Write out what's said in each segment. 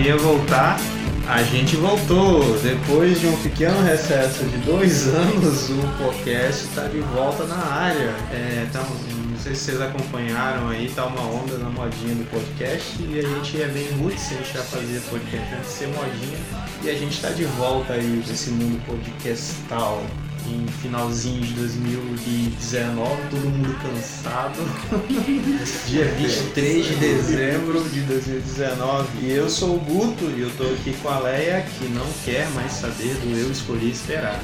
ia voltar, a gente voltou. Depois de um pequeno recesso de dois anos, o podcast está de volta na área. É, tá, não sei se vocês acompanharam aí, tá uma onda na modinha do podcast e a gente é bem roots, a gente já fazia podcast antes de ser modinha e a gente está de volta aí nesse mundo podcastal em finalzinho de 2019, todo mundo cansado. Dia 23 de dezembro de 2019. E eu sou o Guto e eu tô aqui com a Leia, que não quer mais saber do Eu Escolhi Esperar.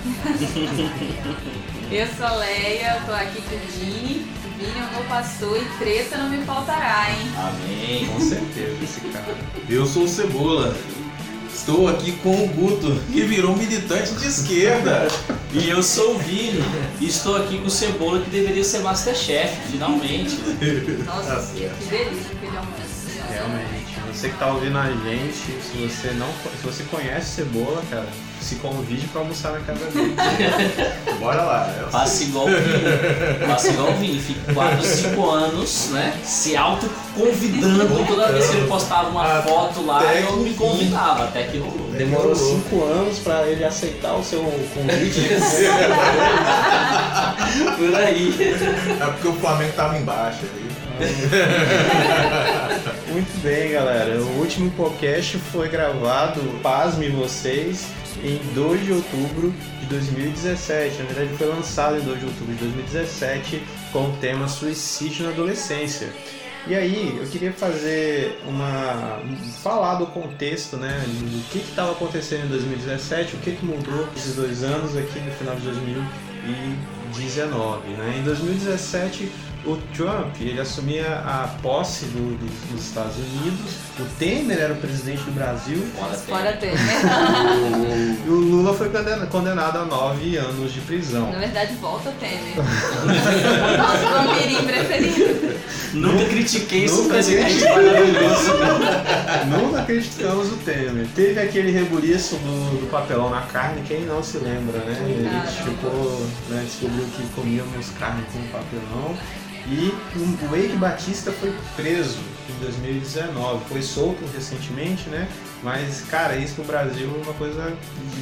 eu sou a Leia, tô aqui com o Vini. Vini é o meu pastor e treta não me faltará, hein? Amém, com certeza, esse cara. Eu sou o Cebola. Estou aqui com o Guto, que virou militante de esquerda. e eu sou o Vini, e estou aqui com o Cebola, que deveria ser Masterchef, finalmente. Nossa, que delícia. Você que tá ouvindo a gente, se você não se você conhece Cebola, cara, se convide para almoçar na casa dele. Bora lá. Faça igual o Vini. Faça igual o Vini. Fica 4, 5 anos, né? Se autoconvidando toda vez que ele postava uma a foto lá, eu me convidava, até que rolou. Demorou 5 anos para ele aceitar o seu convite. Por aí. É porque o Flamengo tava embaixo ali. Muito bem, galera. O último podcast foi gravado, pasme vocês, em 2 de outubro de 2017. Na verdade, foi lançado em 2 de outubro de 2017 com o tema Suicídio na Adolescência. E aí, eu queria fazer uma. falar do contexto, né? Do que estava acontecendo em 2017, o que, que mudou esses dois anos aqui no final de 2019. Né? Em 2017 o Trump ele assumia a posse do, do, dos Estados Unidos, o Temer era o presidente do Brasil. Fora Temer. e o Lula foi condenado a nove anos de prisão. Na verdade, volta Temer. Nosso vampirinho preferido. Nunca critiquei esse presidente maravilhoso. Nunca criticamos o Temer. Teve aquele rebuliço do, do, papelão na carne, quem não se lembra, né? A gente ficou, né, descobriu que comíamos carne com papelão. E o Wake Batista foi preso em 2019, foi solto recentemente, né? Mas, cara, isso no Brasil é uma coisa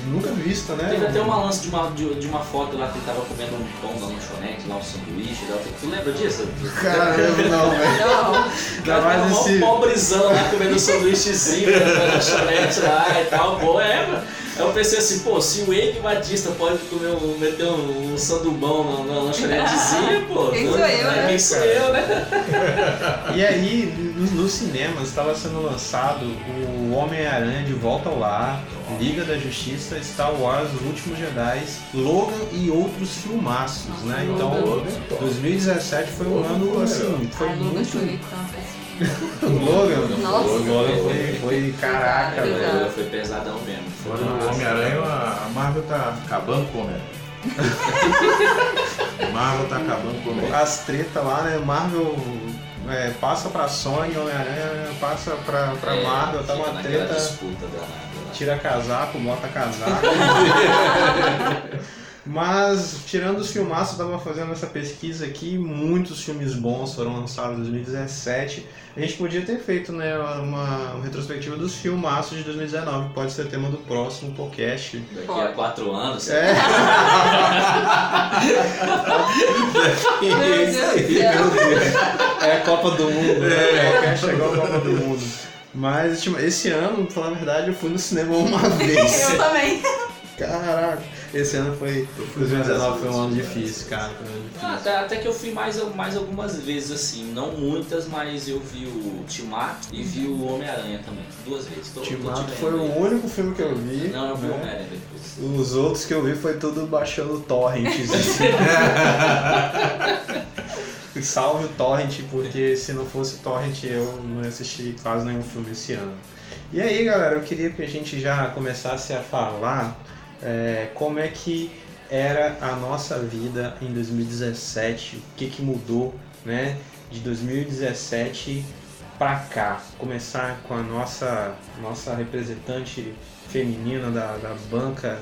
nunca vista, né? Teve até uma lance de uma, de, de, uma foto lá que ele tava comendo um pão da lanchonete, lá um sanduíche. Lá. Tu lembra disso? Caramba, não, velho. Não. Ainda mais esse... pobrezão lá comendo um sanduíchezinho da lanchonete lá e tal. Pô, é, mano. Aí eu pensei assim, pô, se o Wade Batista pode comer um, meter um, um sandubão na, na lanchonetezinha, pô. Quem sou eu, né? Quem sou eu, né? E aí, nos no cinemas, estava sendo lançado o Homem-Aranha de Volta ao Lar, Liga da Justiça, Star Wars, Os Últimos Jedi, Logan e outros filmaços, né? Então, 2017 foi um ano, assim, foi muito... Logan, Nossa. Logan foi, foi caraca, velho. Foi pesadão mesmo. Fora o Homem-Aranha, a Marvel tá acabando com o Homem-Aranha. Marvel tá acabando com o Homem-Aranha. As tretas lá, né? Marvel é, passa pra Sony, Homem-Aranha passa pra, pra é, Marvel, tá uma treta. Disputa tira casaco, bota casaco. Mas, tirando os filmaços, eu estava fazendo essa pesquisa aqui, muitos filmes bons foram lançados em 2017. A gente podia ter feito né, uma, uma retrospectiva dos filmaços de 2019, pode ser tema do próximo podcast. Daqui a quatro anos. É. é a Copa do Mundo, né? É, chegou a Copa do Mundo. Mas esse ano, pra falar a verdade, eu fui no cinema uma vez. eu também. Caraca. Esse ano foi. 2019 foi um ano difícil, cara. Difícil. Ah, até, até, que eu fui mais, mais algumas vezes, assim. Não muitas, mas eu vi o Timato e vi o Homem-Aranha também. Duas vezes. Tô, Timato foi o único filme que eu vi. Não, eu vi né? o Homem-Aranha depois. Os outros que eu vi foi tudo baixando torrents. Assim. Salve o Torrent, porque se não fosse Torrent eu não ia assistir quase nenhum filme esse ano. E aí, galera, eu queria que a gente já começasse a falar é, como é que era a nossa vida em 2017, o que, que mudou né, de 2017 para cá. Começar com a nossa, nossa representante feminina da, da banca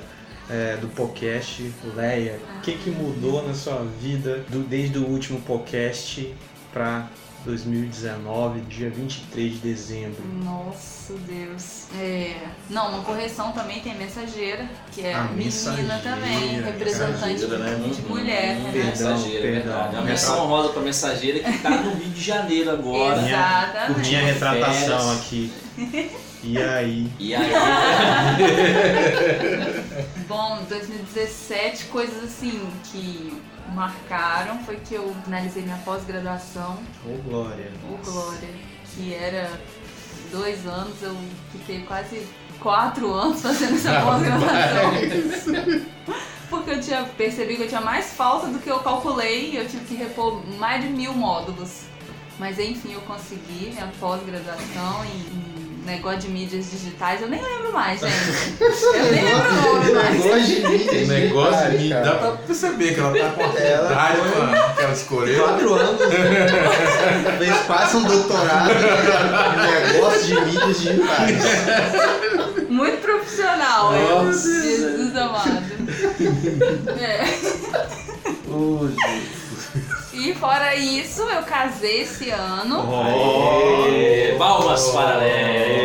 é, do podcast, Leia. O que, que mudou na sua vida do, desde o último podcast pra 2019, dia 23 de dezembro? Nossa Deus. É. Não, uma correção também tem mensageira, que é A menina mensageira, também, representante né? de mulher, né? Perdão, mensageira, é perdão. verdade. Uma menção honrosa pra mensageira que tá no Rio de Janeiro agora. Minha Exatamente. retratação Férias. aqui. E aí? E aí, Bom, 2017, coisas assim que marcaram foi que eu finalizei minha pós-graduação, Ô, Glória. o Glória, que era dois anos, eu fiquei quase quatro anos fazendo essa pós-graduação. Porque eu tinha percebi que eu tinha mais falta do que eu calculei e eu tive que repor mais de mil módulos. Mas enfim, eu consegui minha pós-graduação em, em negócio de mídias digitais. Eu nem lembro mais, gente. Eu nem lembro o nome mais. Negócio de mídia O negócio de digitais, Dá pra perceber que ela tá com a Ela idade pra- que ela escolheu. Quatro anos, fez quase um doutorado em negócio de mídias digitais. Muito profissional. Nossa. Jesus amado. É. Ô, Jesus. E fora isso, eu casei esse ano. é, palmas para Léo.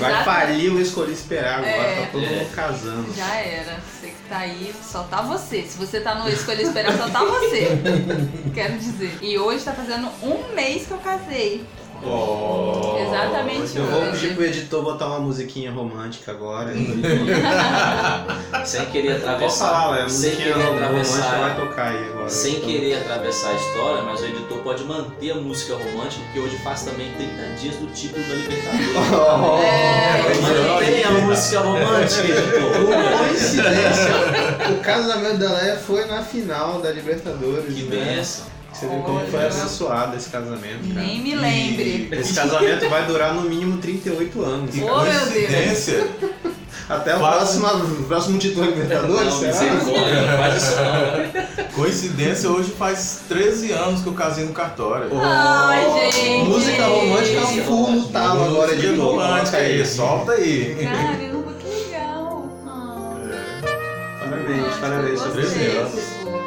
Vai falir o Escolhi Esperar agora, É. tá todo É. mundo casando. Já era. Você que tá aí, só tá você. Se você tá no Escolha Esperar, só tá você. Quero dizer. E hoje tá fazendo um mês que eu casei. Oh. Exatamente Eu vou pedir pro editor botar uma musiquinha romântica agora. Sem querer atravessar. falar, sem querer romântica vai atravessar. tocar aí agora. Sem Então, querer atravessar a história, mas o editor pode manter a música romântica, porque hoje faz também 30 dias do título da Libertadores. É. Mantém a música romântica, editor. Coincidência, o casamento da Leia foi na final da Libertadores. Que né? Você vê como foi abençoado esse casamento, cara. Nem me lembre. Esse casamento vai durar no mínimo 38 anos. Que Oh, meu Deus. Até o Faz- próximo, próximo título Libertadores, Não, será? não faz isso não. Coincidência, hoje faz 13 anos que eu casei no cartório. Ai, gente. Música romântica é um full no talo agora, Música editor. romântica aí, solta aí. Caramba, que legal. Ah. Parabéns, parabéns. Gostei, 13 anos. tipo,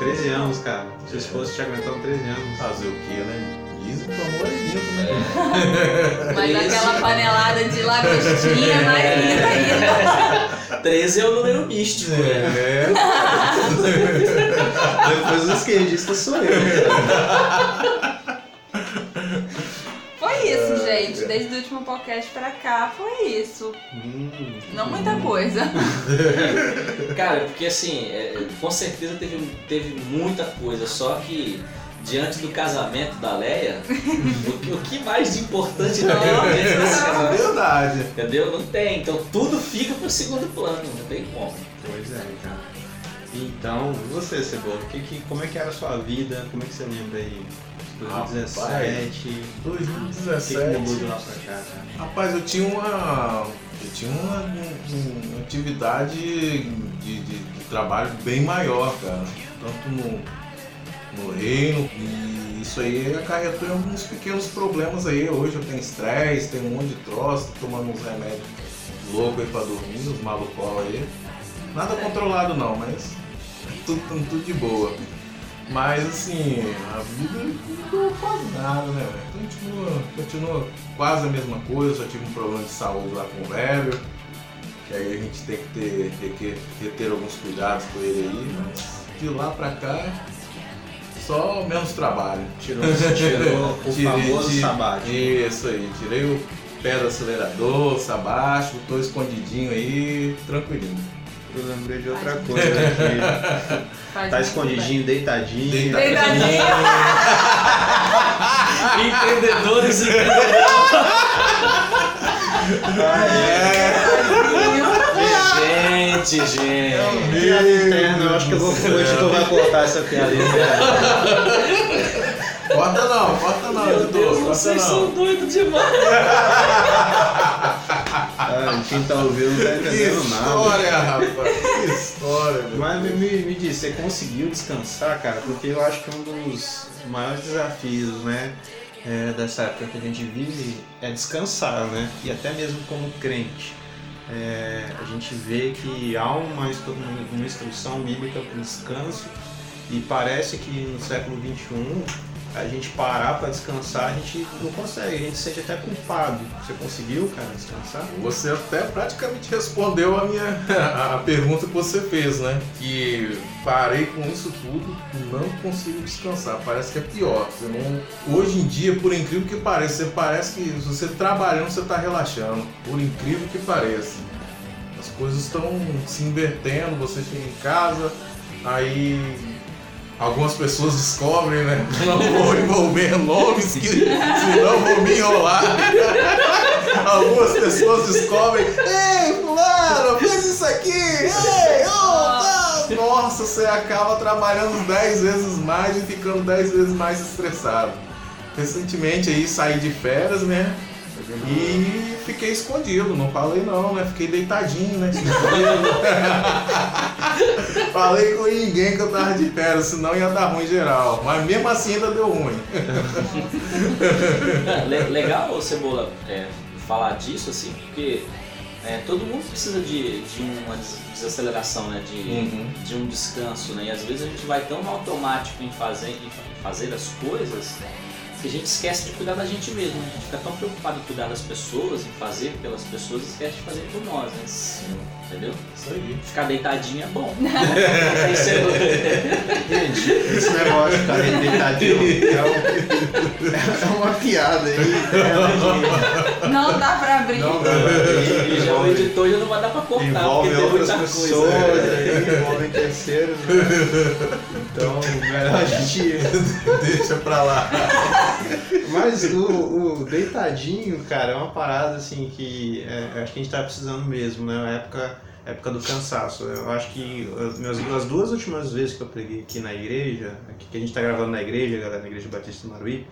13 anos, cara. Sua esposa te aguentou 13 anos. Fazer o quê, né? Dizem que o amor é lindo, né? Mas Treze. aquela panelada de lagostinha é mais linda ainda. 13 é o número místico, né? É. Depois o esquerdista sou eu. Gente. Desde o último podcast pra cá, foi isso. Hum. Não muita coisa. Cara, porque assim, é, com certeza teve, teve muita coisa, só que diante do casamento da Leia, o, que- o que mais de importante tem dentro desse É casamento? verdade. Entendeu? Não tem. Então tudo fica pro segundo plano, não tem como. Pois é, cara. Então, você, Cebola, que, que, como é que era a sua vida? Como é que você lembra aí? 2017? O que, 2017. lá pra cá, cara? Rapaz, eu tinha uma. Eu tinha uma, um- uma atividade de, de- de trabalho bem maior, cara. Tanto no, no reino. E isso aí acarretou em alguns pequenos problemas aí. Hoje eu tenho estresse, tenho um monte de troço, tô tomando uns remédios loucos aí pra dormir, uns malucol aí. Nada controlado não, mas tudo, tudo de boa. Mas assim, a vida não mudou quase nada, né? velho? Continua, continua quase a mesma coisa, só tive um problema de saúde lá com o velho. Que aí a gente tem que ter, ter, que ter, alguns cuidados com ele aí, mas de lá pra cá, só menos trabalho. Tirou, tirou o Tirei- famoso tirei- sabático. Isso aí, tirei o pé do acelerador, sabático, tô escondidinho aí, tranquilinho. Eu lembrei de outra coisa aqui. Faz Tá escondidinho, deitadinho. Deitadinho. Deitadinho. Empreendedores e Gente, gente. Piada interna, eu acho que eu vou, o editor vai cortar essa piada. Corta não, corta não, Meu editor, Deus, vocês são não. doidos demais. Ah, quem tá ouvindo não tá Que entendendo nada. história, rapaz, que história. Mas me, me, me diz, você conseguiu descansar, cara? Porque eu acho que um dos maiores desafios, né, é, dessa época que a gente vive é descansar, né? E até mesmo como crente. É, a gente vê que há uma, uma instrução bíblica para o descanso E parece que no século XXI a gente parar para descansar, a gente não consegue, a gente se sente até culpado. Você conseguiu, cara, descansar? Você até praticamente respondeu a minha a pergunta que você fez, né? Que parei com isso tudo, não consigo descansar. Parece que é pior. Não... Hoje em dia, por incrível que pareça, parece que você trabalhando, você está relaxando. Por incrível que pareça. As coisas estão se invertendo, você chega em casa, aí algumas pessoas descobrem, né? Não vou envolver nomes, que senão vou me enrolar. Algumas pessoas descobrem, ei, fulano, fez isso aqui, ei, oh, Nossa, você acaba trabalhando 10 vezes mais e ficando 10 vezes mais estressado. Recentemente aí saí de férias, né? E fiquei escondido, não falei não, né? Fiquei deitadinho, né? falei com ninguém que eu tava de férias, senão ia dar ruim geral. Mas mesmo assim ainda deu ruim. Legal, Cebola, é, falar disso, assim, porque é, todo mundo precisa de, de uma desaceleração, né? De, uhum. de um descanso, né? E às vezes a gente vai tão automático em fazer, em fazer as coisas que a gente esquece de cuidar da gente mesmo. Né? A gente fica tão preocupado em cuidar das pessoas, em fazer pelas pessoas, esquece de fazer por nós, né? Sim. Entendeu? Isso aí. Ficar deitadinho é bom. gente, esse negócio de ficar deitadinho é, um, é uma piada aí. Não dá pra abrir. Não dá pra abrir. Já o editor já não vai dar pra cortar, envolve porque tem muita pessoas, coisa. Aí, envolve terceiros. Né? Então, melhor a gente deixa pra lá. Mas o, o, deitadinho, cara, é uma parada assim que é, acho que a gente tá precisando mesmo, né? Uma época, época do cansaço. Eu acho que as, minhas, as duas últimas vezes que eu preguei aqui na igreja, aqui, que a gente tá gravando na igreja, galera, na igreja Batista do Maruí,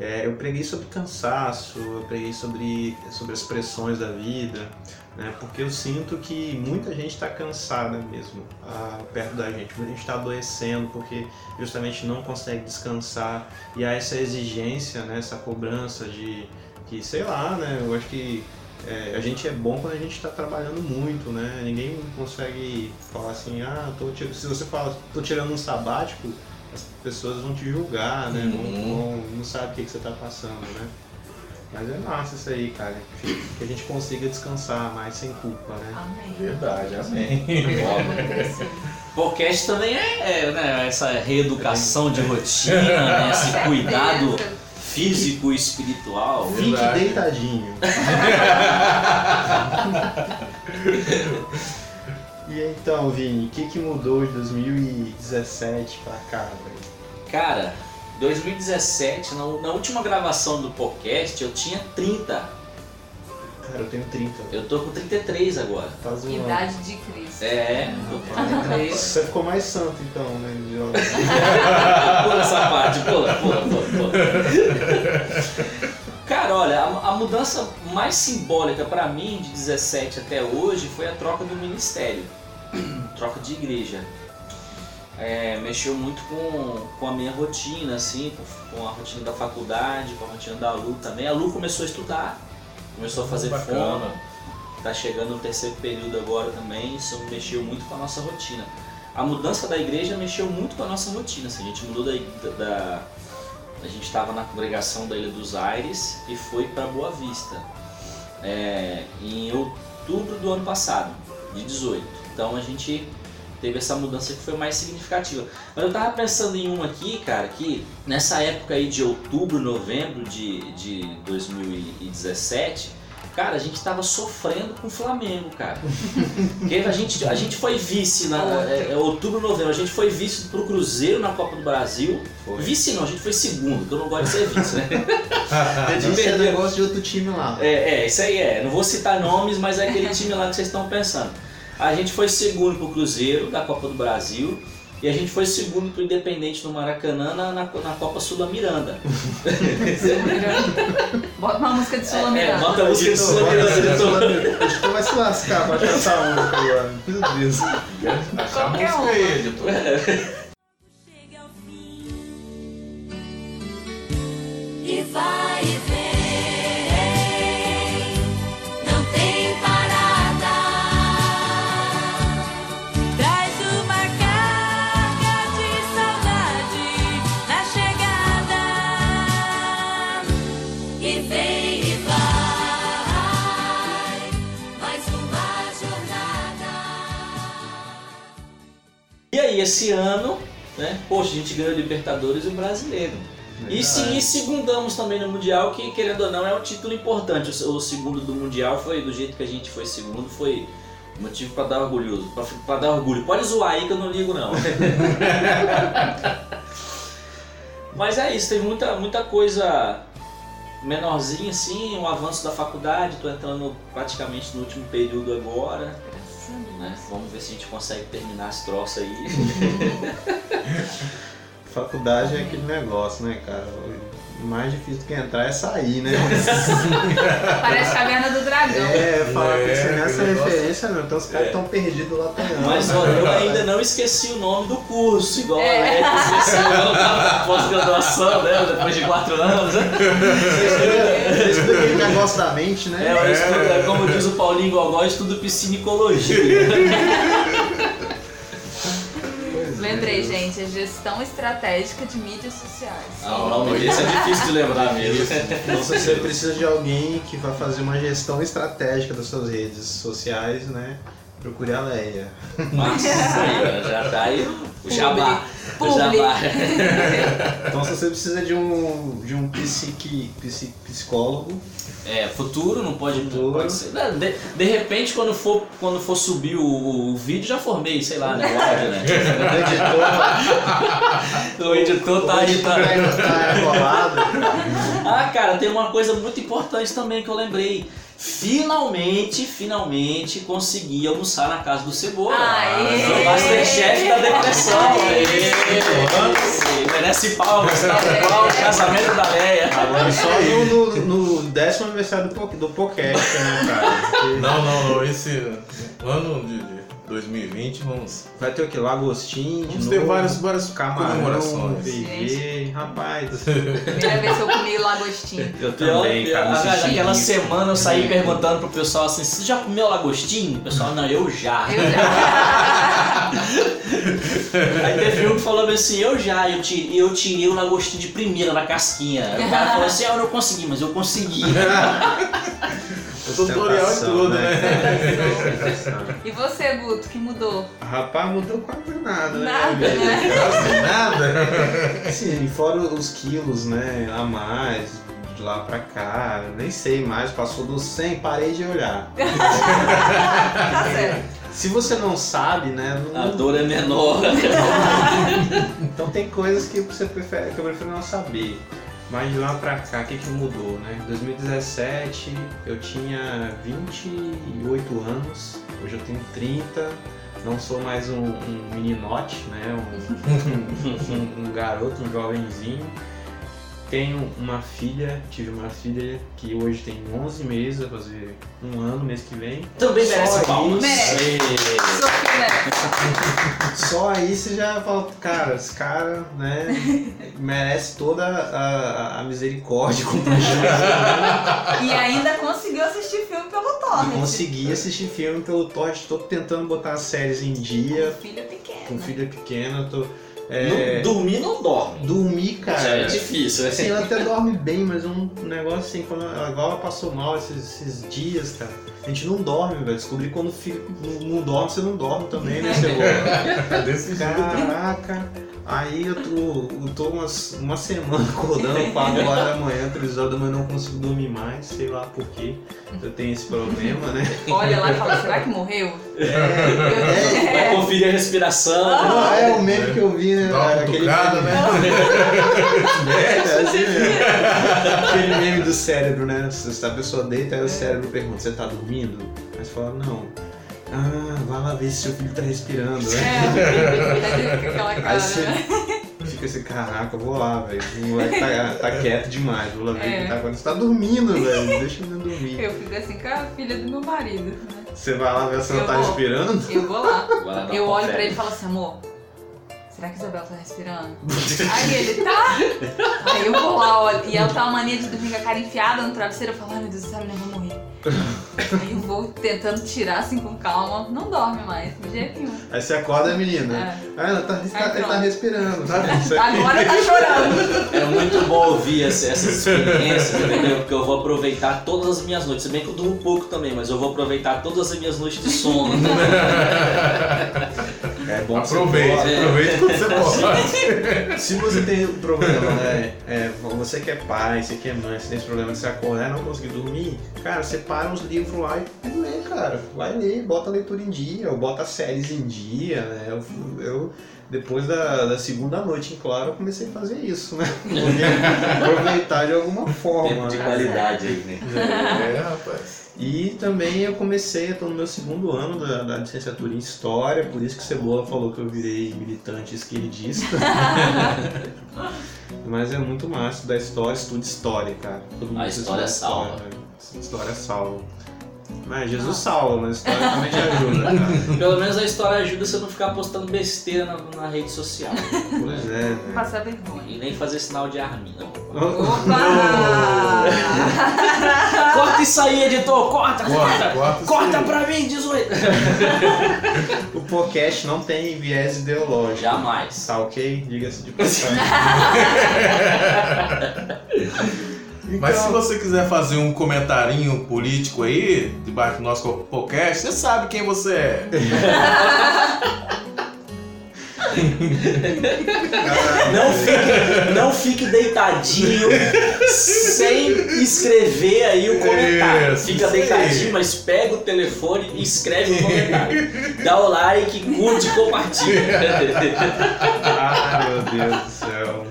é, eu preguei sobre cansaço, eu preguei sobre, sobre as pressões da vida, né? porque eu sinto que muita gente está cansada mesmo ah, perto da gente, muita gente está adoecendo porque justamente não consegue descansar e há essa exigência, né? essa cobrança de que, sei lá, né? eu acho que é, a gente é bom quando a gente está trabalhando muito, né? Ninguém consegue falar assim, ah, tô, se você fala, tô tirando um sabático, as pessoas vão te julgar, né? Uhum. Não, não sabe o que, que você está passando, né? Mas é massa isso aí, cara. Que a gente consiga descansar mais sem culpa, né? Amém. Verdade, amém. Podcast também é, é né, essa reeducação de rotina, né, esse cuidado físico e espiritual. Fique Verdade. deitadinho. e então, Vini, o que, que mudou de 2017 pra cá, velho? Cara, 2017, na, na, última gravação do podcast, eu tinha 30. Cara, eu tenho 30. Eu tô com 33 agora. Tá zoando. Idade de Cristo. É, tô com 33. Você ficou mais santo então, né? pula essa parte, pula, pula, pula, pula. Cara, olha, a, a mudança mais simbólica para mim de 17 até hoje foi a troca do ministério. troca de igreja é, mexeu muito com, com a minha rotina, assim, com, com, a rotina da faculdade, com a rotina da Lu também. A Lu começou a estudar, começou a fazer fome, tá chegando no terceiro período agora também, isso mexeu muito com a nossa rotina. A mudança da igreja mexeu muito com a nossa rotina, assim, a gente mudou da, da a gente estava na congregação da Ilha dos Aires e foi para Boa Vista é, em outubro do ano passado, de 18. Então a gente teve essa mudança que foi mais significativa. Mas eu tava pensando em uma aqui, cara, que nessa época aí de outubro, novembro de, de 2017, cara, a gente tava sofrendo com o Flamengo, cara. Porque a gente, a gente foi vice na é, é, outubro, novembro, a gente foi vice pro Cruzeiro na Copa do Brasil. Foi. Vice não, a gente foi segundo, porque eu não gosto de ser vice, né? a gente é negócio de outro time lá. É, é, isso aí é. Não vou citar nomes, mas é aquele time lá que vocês estão pensando. A gente foi segundo pro Cruzeiro da Copa do Brasil. E a gente foi segundo pro Independente no Maracanã na, na, na Copa Sula Miranda. bota uma música de Sula Miranda. É, bota a música de Sula Miranda. Editor vai se lascar pra cantar a música agora. Não precisa disso. Achar a música aí, editor. E vai aí esse ano, né? Poxa, a gente ganhou Libertadores e o Brasileiro. E sim, e segundamos também no Mundial, que querendo ou não é um título importante. O, segundo do Mundial foi do jeito que a gente foi segundo, foi motivo pra dar orgulhoso, pra dar orgulho. Pode zoar aí que eu não ligo não. Mas é isso, tem muita, muita coisa menorzinha assim, um avanço da faculdade, tô entrando praticamente no último período agora. Né? Vamos ver se a gente consegue terminar esse troço aí. Faculdade é aquele negócio, né, cara? O mais difícil que entrar é sair, né? Parece Caverna do Dragão. É, falar É, que você nessa aquele negócio- referência, meu, então os caras estão perdidos lá também. Mas olha, eu ainda não esqueci o nome do curso, igual É. a Alex esqueci o nome da pós-graduação, né? Depois de quatro anos. né? Você estuda aquele negócio da mente, É, né? eu estudo, é, como diz o Paulinho Gogó, eu estudo piscinicologia. Lembrei, gente, a gestão estratégica de mídias sociais. Ah, o nome desse é difícil de lembrar mesmo. Então você precisa de alguém que vai fazer uma gestão estratégica das suas redes sociais, né? Procure a Leia. Nossa, aí, já tá aí o jabá. O jabá. Então se você precisa de um, de um psiqui, psicólogo, É, futuro não pode, Futuro. pode ser. De, de repente, quando for, quando for subir o, o vídeo, já formei, sei lá, né? O áudio, né? editor, O editor tá aí, tá. tá. Ah, cara, tem uma coisa muito importante também que eu lembrei. Finalmente, finalmente consegui almoçar na casa do Cebola. Aê! Sou Masterchef da depressão. Aê! Aê! Merece palmas, tá? Palmas, casamento da Leia. Agora só no, no, no décimo aniversário do, do podcast, né, cara? Não, não, não. Esse ano de, de 2020 vamos, Vai ter o que? Lagostim, de vamos novo, ter várias, várias comemorações. PG, rapaz. Primeira vez que eu comi lagostinho. Eu também, pior, cara. isso. semana eu saí perguntando pro pessoal assim, você já comeu lagostinho? O pessoal, não, eu já. Eu já. Aí teve um que falou assim, eu já, eu tirei, eu tirei o lagostinho de primeira na casquinha. O cara falou assim, ah, eu não consegui, mas eu consegui. Tutorial e tudo, né? E você, Guto, que mudou? Rapaz, mudou quase nada, né? Nada, né? Quase nada. Assim, fora os quilos, né, a mais, de lá pra cá, nem sei mais, passou dos 100, parei de olhar. Tá certo. Se você não sabe, né, não- A dor é menor. então tem coisas que você prefere, que eu prefiro não saber. Mas de lá pra cá, o que, que mudou, né? Em 2017 eu tinha 28 anos, hoje eu tenho 30, não sou mais um, um meninote, né? Um, um- um garoto, um jovenzinho. Tenho uma filha, tive uma filha que hoje tem 11 meses, vai fazer um ano mês que vem. Também Só merece palmas. Merece. Só aí você já fala, cara, esse cara, né, merece toda a, a misericórdia com E ainda conseguiu assistir filme pelo Torrent. Consegui assistir filme pelo Torrent, tô tentando botar as séries em dia, Filha pequena. com filha pequena, tô... É, dormir não dorme. dormir, cara... Já é difícil, né? Assim, ela até dorme bem, mas um negócio assim, quando ela, igual ela passou mal esses, esses dias, cara, a gente não dorme, velho. Descobri quando filho não, não dorme, você não dorme também, né? É desse jeito. Caraca! Aí eu tô, eu tô umas, uma semana acordando 4 horas da manhã, 3 horas da manhã, não consigo dormir mais, sei lá por quê. Eu tenho esse problema, né? Olha lá e fala, será que morreu? É, Vai conferir a respiração. Não, é o meme que eu vi, né? Dá uma Aquele cutucada, meme, né? É, assim mesmo. Aquele meme do cérebro, né? Se a pessoa deita, aí o cérebro pergunta, você tá dormindo? Aí você fala, não. Ah, vai lá ver se seu filho tá respirando, né? É, aquela cara, Aí você né? fica assim, caraca, eu vou lá, velho. O moleque tá, tá quieto demais, vou lá ver o É. que tá acontecendo. Você tá dormindo, velho. Deixa ele dormir. Eu fico assim com a filha do meu marido, né? Você vai lá ver se ela tá vou. respirando? Eu vou lá. Vai lá Eu olho pra ele e falo assim, amor, será que a Isabela tá respirando? Aí ele, tá? Aí eu vou lá, olho. E ela tá uma mania de dormir com a cara enfiada no travesseiro. Eu falo, ai meu Deus do céu, eu vou morrer. Aí eu vou tentando tirar assim com calma. Não dorme mais, de jeito nenhum. Aí você acorda a menina. É. Ah, ela tá, tá- tá respirando. sabe? Você- Agora tá chorando. É muito bom ouvir essa- essas experiências, entendeu? Porque eu vou aproveitar todas as minhas noites. Se bem que eu durmo pouco também, mas eu vou aproveitar todas as minhas noites de sono. É bom que você Aproveite, aproveite quando você pode. Se você tem um problema, né? É, você que é pai, você que é mãe, você tem esse problema de se acordar e não conseguir dormir, cara, separa uns livros lá e lê, cara. Vai ler, bota a leitura em dia, ou bota as séries em dia, né? Eu, eu depois da, da segunda noite, em claro, eu comecei a fazer isso, né? Aproveitar de alguma forma. Tempo de né? qualidade aí, né? É, rapaz. E também eu comecei, tô no meu segundo ano da, da licenciatura em História, por isso que Cebola falou que eu virei militante esquerdista. Mas é muito massa estudar história, estuda história, cara. Todo mundo A história salva. História, história salva. Mas Jesus salva, mas a história também te ajuda, cara. Pelo menos a história ajuda você não ficar postando besteira na, na rede social. Pois é, né? Passar vergonha. E nem fazer sinal de arminha. Opa! Corta isso aí, editor! Corta, corta! Corta, corta. Pra mim, 18! O podcast não tem viés ideológico. Jamais. Tá ok? Diga-se de passagem. Mas se você quiser fazer um comentarinho político aí, debaixo do nosso podcast, você sabe quem você é. Não fique, não fique deitadinho sem escrever aí o comentário. Isso, Fica aí. deitadinho, mas pega o telefone e escreve o comentário. Dá o like, curte e compartilha. Ah, meu Deus do céu.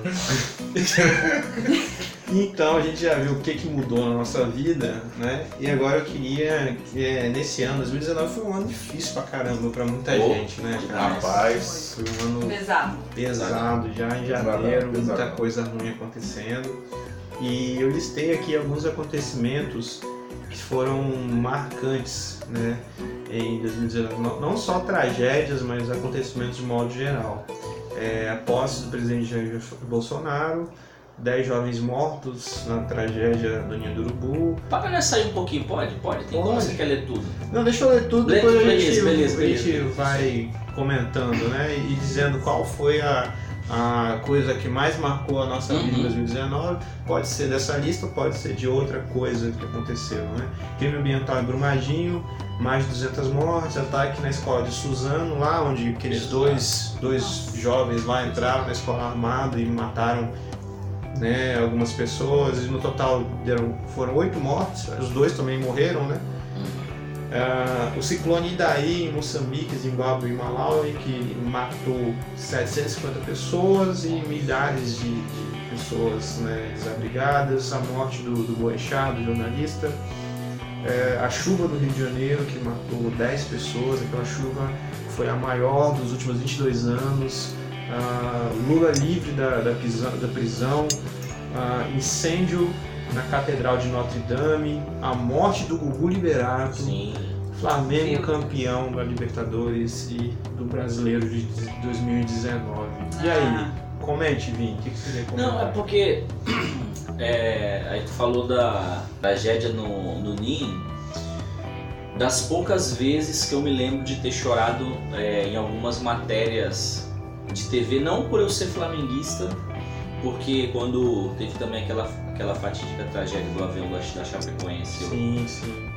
Então a gente já viu o que, que mudou na nossa vida, né? E agora eu queria que é, nesse ano, 2019 foi um ano difícil pra caramba pra muita Oh, gente, né, cara? Rapaz. Foi um ano Pesado. pesado já em Pesado, janeiro, muita pesado. coisa ruim acontecendo. E eu listei aqui alguns acontecimentos que foram marcantes, né, em 2019. Não- Não só tragédias, mas acontecimentos de modo geral. É, a posse do presidente Jair Bolsonaro, 10 jovens mortos na tragédia do Ninho do Urubu. Para nessa aí um pouquinho, pode? Pode? Tem como Pode. você quer ler tudo? Não, deixa eu ler tudo, Lê depois tudo, a gente, beleza, beleza, a gente beleza. vai comentando, né? E dizendo qual foi a, a coisa que mais marcou a nossa vida em Uhum. 2019. Pode ser dessa lista, pode ser de outra coisa que aconteceu, né? Crime ambiental em Brumadinho, mais de 200 mortes, ataque na escola de Suzano, lá onde aqueles dois, dois jovens lá entraram na escola armada e mataram né, algumas pessoas, e no total deram, foram oito mortes, os dois também morreram, né? Ah, o ciclone Idaí em Moçambique, Zimbábue e Malawi, que matou 750 pessoas e milhares de, de pessoas né, desabrigadas, a morte do, do Boechat, do jornalista, Eh, a chuva do Rio de Janeiro, que matou 10 pessoas, aquela chuva foi a maior dos últimos 22 anos, Ah, Lula livre da, da prisão, da prisão ah, incêndio na Catedral de Notre Dame, a morte do Gugu Liberato, Sim. Flamengo Meu. campeão da Libertadores e do Brasileiro de 2019. E aí, comente, Vini, o que, que você quer comentar? Não, é porque é, aí tu falou da tragédia no, no Ninho. Das poucas vezes que eu me lembro de ter chorado é, em algumas matérias de TV, não por eu ser flamenguista, porque quando teve também aquela, aquela fatídica tragédia do avião da, da Chapecoense, eu- Sim, sim.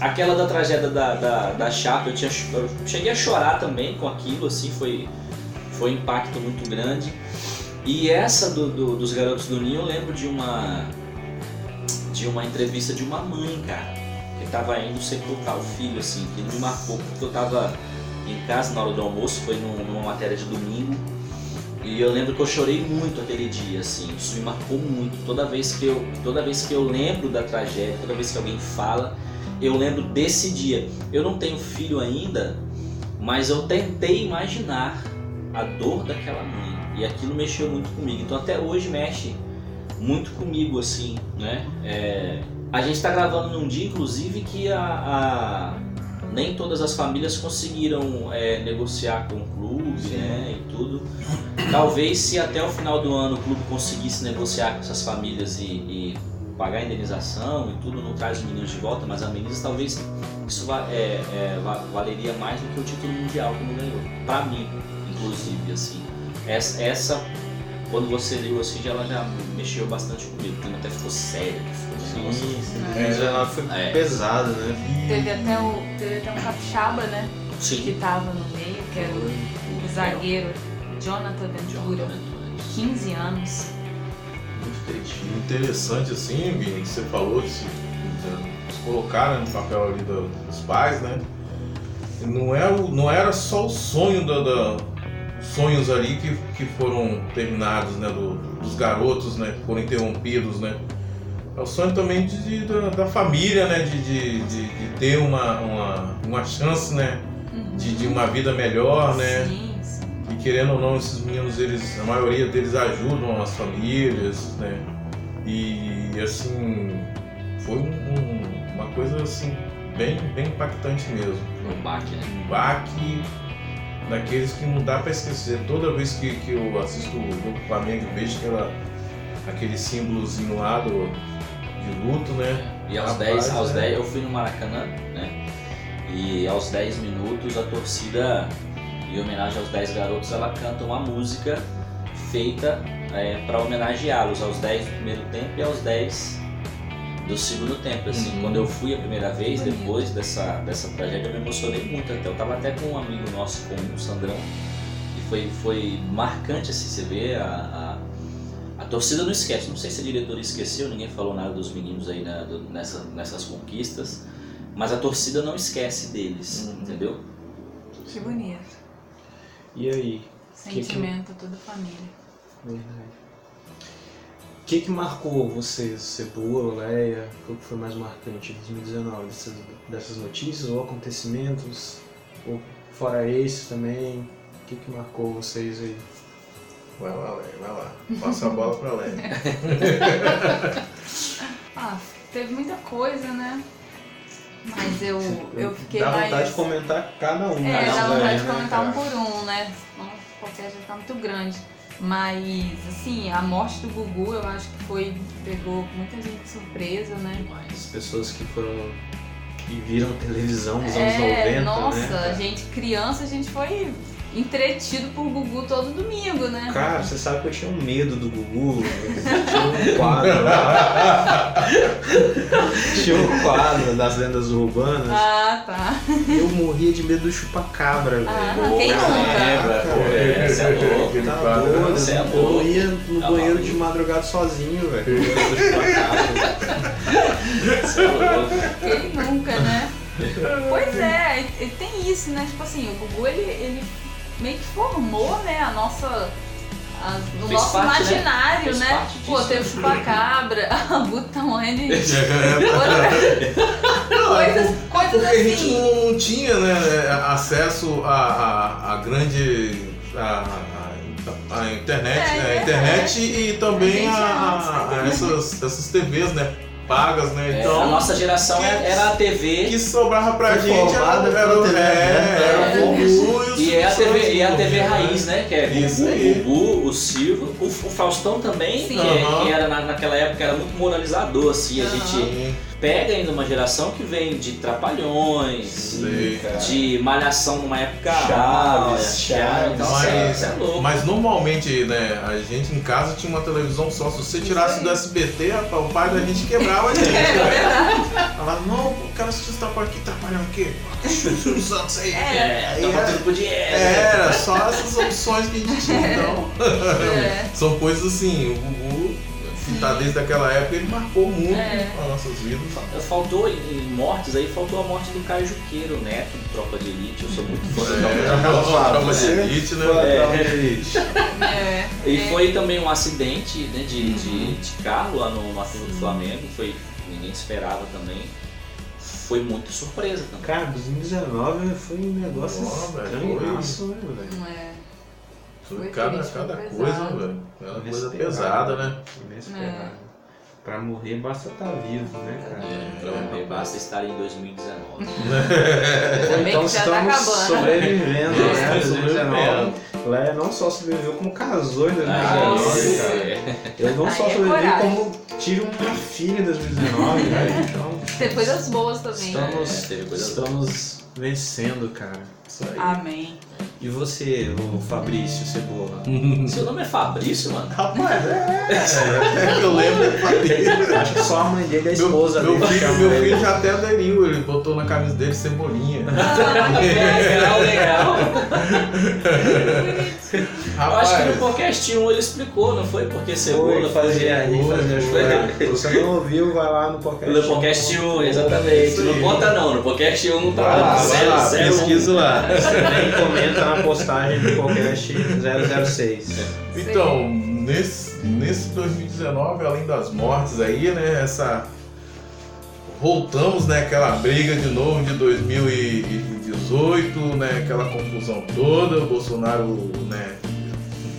Aquela da tragédia da, da, da chapa, eu, tinha, eu cheguei a chorar também com aquilo, assim, foi, foi um impacto muito grande. E essa do, do- dos Garotos do Ninho, eu lembro de uma, de uma entrevista de uma mãe, cara, que tava indo sepultar o filho, assim, que me marcou, porque eu tava em casa na hora do almoço, foi num- numa matéria de domingo, e eu lembro que eu chorei muito aquele dia, assim, isso me marcou muito. Toda vez que eu, toda vez que eu lembro da tragédia, toda vez que alguém fala, eu lembro desse dia. Eu não tenho filho ainda, mas eu tentei imaginar a dor daquela mãe. E aquilo mexeu muito comigo. Então até hoje mexe muito comigo, assim, né? É, a gente está gravando num dia, inclusive, que a- nem todas as famílias conseguiram é, negociar com o clube, né? E tudo. Talvez se até o final do ano o clube conseguisse negociar com essas famílias e, e pagar a indenização e tudo, não traz os meninos de volta, mas a meninas talvez isso é, é, va- valeria mais do que o título mundial que não ganhou. Pra mim, inclusive, assim. Essa, essa, quando você leu assim, já- ela já mexeu bastante comigo, porque até ficou sério, ficou um Sim, negócio- sim. 2019 foi É. pesado, né? Teve até, o, teve até um capixaba, né? Que Sim. tava no meio, que era o Hugo zagueiro Jonathan Ventura, 15 anos. Muito triste. Interessante assim, que você falou, que se, se colocaram no papel ali do- dos pais, né? Não, é o, não era só o sonho da, da- sonhos ali que, que foram terminados, né? do- dos garotos, né? Que foram interrompidos, né? É o sonho também de, de- da, da família, né? De, de, de, de ter uma, uma, uma chance, né? De, de uma vida melhor, né? Sim, sim. E querendo ou não, esses meninos, eles, a maioria deles ajudam as famílias, né? E assim, foi um- um- uma coisa assim, bem, bem impactante mesmo. Um baque, né? Um baque daqueles que não dá pra esquecer. Toda vez que, que eu assisto o jogo do Flamengo vejo aquela, aquele símbolozinho lá do, de luto, né? E aos Rapaz, 10, aos é. 10 eu fui no Maracanã, né? E aos 10 minutos a torcida, em homenagem aos 10 garotos, ela canta uma música feita para homenageá-los aos 10 do primeiro tempo e aos 10 do segundo tempo. Assim, Uhum. quando eu fui a primeira vez, Bonito. depois dessa, dessa tragédia, eu me emocionei muito até. Eu tava até com um amigo nosso, com o Sandrão, e foi, foi marcante assim, você vê a, a, a torcida não esquece. Não sei se a diretoria esqueceu, ninguém falou nada dos meninos aí na- do- nessa, nessas conquistas, mas a torcida não esquece deles, Uhum. entendeu? Que bonito. E aí? que- Sentimento, toda a família. Verdade. O que, que marcou vocês, Cebola, Leia? O que foi mais marcante em 2019? Dessas, dessas notícias ou acontecimentos? Ou fora esse também? O que, que marcou vocês aí? Vai lá, Léo, vai lá. Passa a bola pra Léo. Ah, teve muita coisa, né? Mas eu, eu fiquei Dá mais. vontade de comentar cada um. É, né, dá vontade de né, comentar um por um, né? Podcast vai ficar muito grande. Mas, assim, a morte do Gugu eu acho que foi. pegou muita gente de surpresa, né? As pessoas que foram. que viram televisão nos anos É, 90, nossa, né? a gente, criança, a gente foi entretido por Gugu todo domingo, né? Cara, você sabe que eu tinha um medo do Gugu. Tinha um quadro lá. Tinha um quadro das lendas urbanas. Ah, tá. Eu morria de medo do chupacabra, velho. Ah, quem nunca? É, pô, é, você é louco. Aquele Tá quadro, né? doido, Você é eu louco. ia no Tá banheiro de madrugada sozinho, velho. com medo do chupacabra. Você é louco. Quem nunca, né? Pois é, tem isso, né? Tipo assim, o Gugu ele, ele meio que formou, né, a nossa. a- o Fez nosso parte, né? imaginário, né? parte Pô, disso, teve né? chupacabra, a Butanwane, É, coisas, coisas Porque a gente assim. não, não tinha né, acesso a, a, a grande. A, a, internet, É, né? é a internet e também A a, a- a essas, essas TVs, né? Pagas, né? É, Então. a nossa geração que- era era a TV que sobrava pra Foi gente era, pela TV era, é, era o aberta. Gugu e o E é a Silvio TV, e é a TV né? raiz, né? Que é Isso o. Gugu, o Silvio, o, o Faustão também, que, é- que era na- naquela época era muito moralizador, assim. A gente pega ainda uma geração que vem de Trapalhões, sei. de Malhação numa época Chaves, Chaves. então Mas- você é louco. Mas normalmente, né, a gente em casa tinha uma televisão só. Se você tirasse do SBT, rapaz, o pai da gente quebrava a gente. né? Falava, não, o cara assistiu esse trabalho aqui, trabalhando o quê? Aí. É, tava era-. Era só essas opções que a gente tinha, então. É. São coisas assim, o Gugu, que tá desde aquela época, ele marcou muito É. as nossas vidas. Faltou em mortes aí, faltou a morte do Caio Juqueiro, neto do Tropa de Elite. Eu sou muito fã de É, Elite. a tropa de elite, né? É. onde? É, E é. foi também um acidente né, de, de, Uhum. de carro lá no, aterro do Flamengo, foi, ninguém esperava também. Foi muito surpresa também. Cara, 2019 foi um negócio Ó, velho, estranhaço, né, velho? Não é. Foi Cada, cada coisa, velho. Cada coisa pesada, né? Inesperado. Pra morrer basta estar vivo, né, cara? É. Pra morrer basta estar em 2019. Ainda bem então que já tá estamos acabando. sobrevivendo, né? É, 2019. Leia não só sobreviveu, como casou em 2019, Nossa. cara. é. Eu não só Aí é sobrevivi, como tive uma filha em 2019, velho. Então, Tem coisas boas também. estamos, É, teve estamos vencendo, cara. Isso aí. Amém. E você, o Fabrício Cebola? Seu nome é Fabrício, mano? Rapaz, é. é, eu lembro eu falei. Acho que só a mãe dele e a Meu, esposa meu dele filho, meu filho já até aderiu, ele botou na camisa dele cebolinha. legal, legal. Eu acho que no Rapaz, podcast 1 ele explicou, não foi? Porque cebola fazia aí, fazia chorar. Você não ouviu, vai lá no podcast. No podcast 1, exatamente. Não conta não, no podcast 1 tá Vai lá, lá, vai lá, 001. Pesquisa lá. Também comenta na postagem do podcast 006. então, nesse, nesse 2019, além das mortes aí, né, essa... Voltamos, né, aquela briga de novo de 2018, né, aquela confusão toda, o Bolsonaro, né,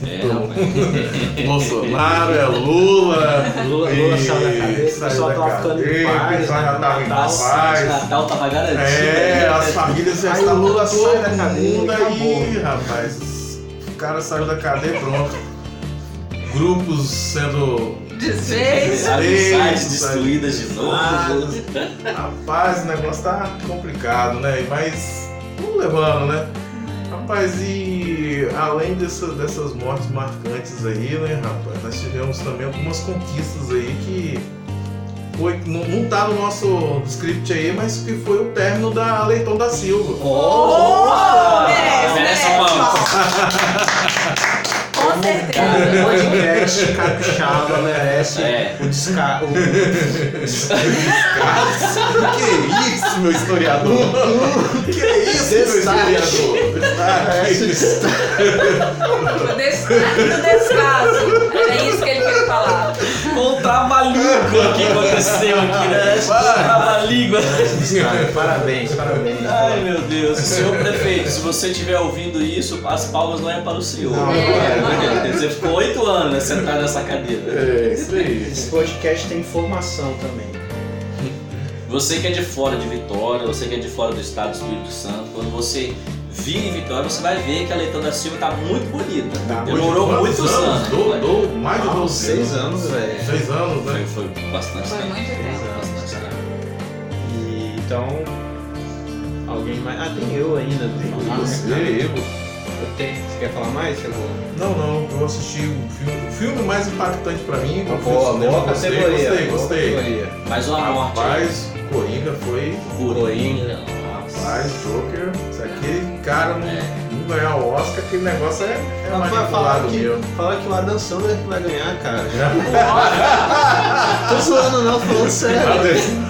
É, rapaz. Bolsonaro é Lula, Lula, Lula E saiu da cadeia, o pessoal tava ficando em cadeia, o paz, pessoal né, já no tava em paz. Nossa, Natal tava garantido. É, né? as famílias já estavam o Lula sai da e acabou. aí, rapaz. O cara saiu da cadeia e pronto. Grupos sendo. Desfez. Amizades destruídas de novo. Rapaz, o negócio tá complicado, né? Mas vamos levando, né? Rapaz, e além dessa- dessas mortes marcantes aí, né, rapaz, nós tivemos também algumas conquistas aí que foi, não, não tá no nosso script aí, mas que foi o término da Leitão da Silva. Oh, merece, merece merece, ó. Com O certeza. podcast capixaba merece É. o desca... o- que isso, meu historiador? que isso, meu Destaque. O destaque do descaso. Era isso que ele queria falar. Um trabalhinho que aconteceu aqui, né? Trabalhinho. Parabéns, parabéns. Ai meu Deus, senhor prefeito, se você estiver ouvindo isso, as palmas não é para o senhor. Não, não é. Você ficou oito anos né, sentado nessa cadeira. É, isso aí. Esse podcast tem informação também. Você que é de fora de Vitória, você que é de fora do estado do Espírito Santo, quando você vir em Vitória, você vai ver que a Leitão da Silva tá muito bonita. Tá Demorou muitos anos. Do, do, mais de Ah, 12 seis anos, velho. Seis anos, Foi, né? foi bastante Foi tempo. muito tempo. Bastante tempo. E, então, alguém mais. Ah, tem eu ainda. Tem Você, eu. Você quer falar mais, Cebola? Não, não, eu assisti um filme. O filme mais impactante pra mim Uma o boa, boa Gostei, categoria. gostei, gostei. categoria. Mais uma morte. Rapaz, Coringa foi. Coringa. Rapaz, Joker. Se aquele cara não, É. não ganhar o Oscar, aquele negócio é, é Mas falar manipulado que, mesmo. fala que o Adam Sandler que vai ganhar, cara. Tô zoando não, tô falando sério.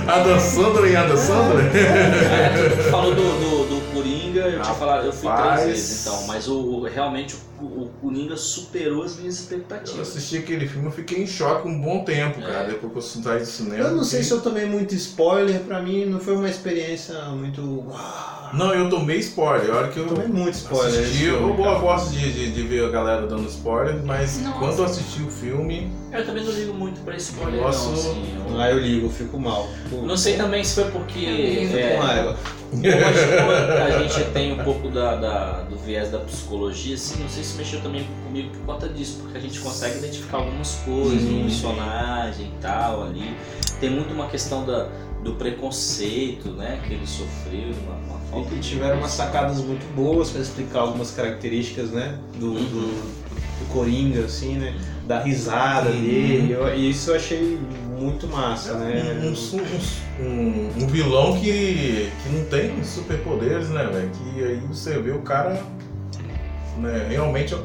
A Dan Sandler e a Dan Sandler? É, tu falou do, do, do Coringa, eu tinha falado, eu fui três vezes então, mas o, o- realmente o, o Coringa superou as minhas Eu expectativas. assisti aquele filme, eu fiquei em choque um bom tempo, cara. É. Depois que eu saí do cinema. Eu não sei se eu tomei muito spoiler, pra mim não foi uma experiência muito. Uau. Não, eu tomei spoiler. A hora que eu Eu tomei muito spoiler. assisti, eu, filme, eu gosto de, de, de ver a galera dando spoiler, mas Nossa. quando eu assisti o filme, Eu também não ligo muito pra spoiler não, assim. Eu, Lá eu ligo, eu fico mal. Fico- não sei também se foi porque Eu é, com raiva. a gente- como a gente tem um pouco da, da- do viés da psicologia, assim, não sei se mexeu também comigo por conta disso, porque a gente consegue identificar algumas coisas no personagem e tal ali. Tem muito uma questão da, do preconceito, né, que ele sofreu, uma, uma falta E de tiveram umas sacadas muito boas pra explicar algumas características, né? Do, Uhum. do, do Coringa, assim, né? Da risada Uhum. dele. Eu- E isso eu achei muito massa, né? um, um, um- um vilão que, que não tem superpoderes, né, velho? Que aí você vê o cara, né, realmente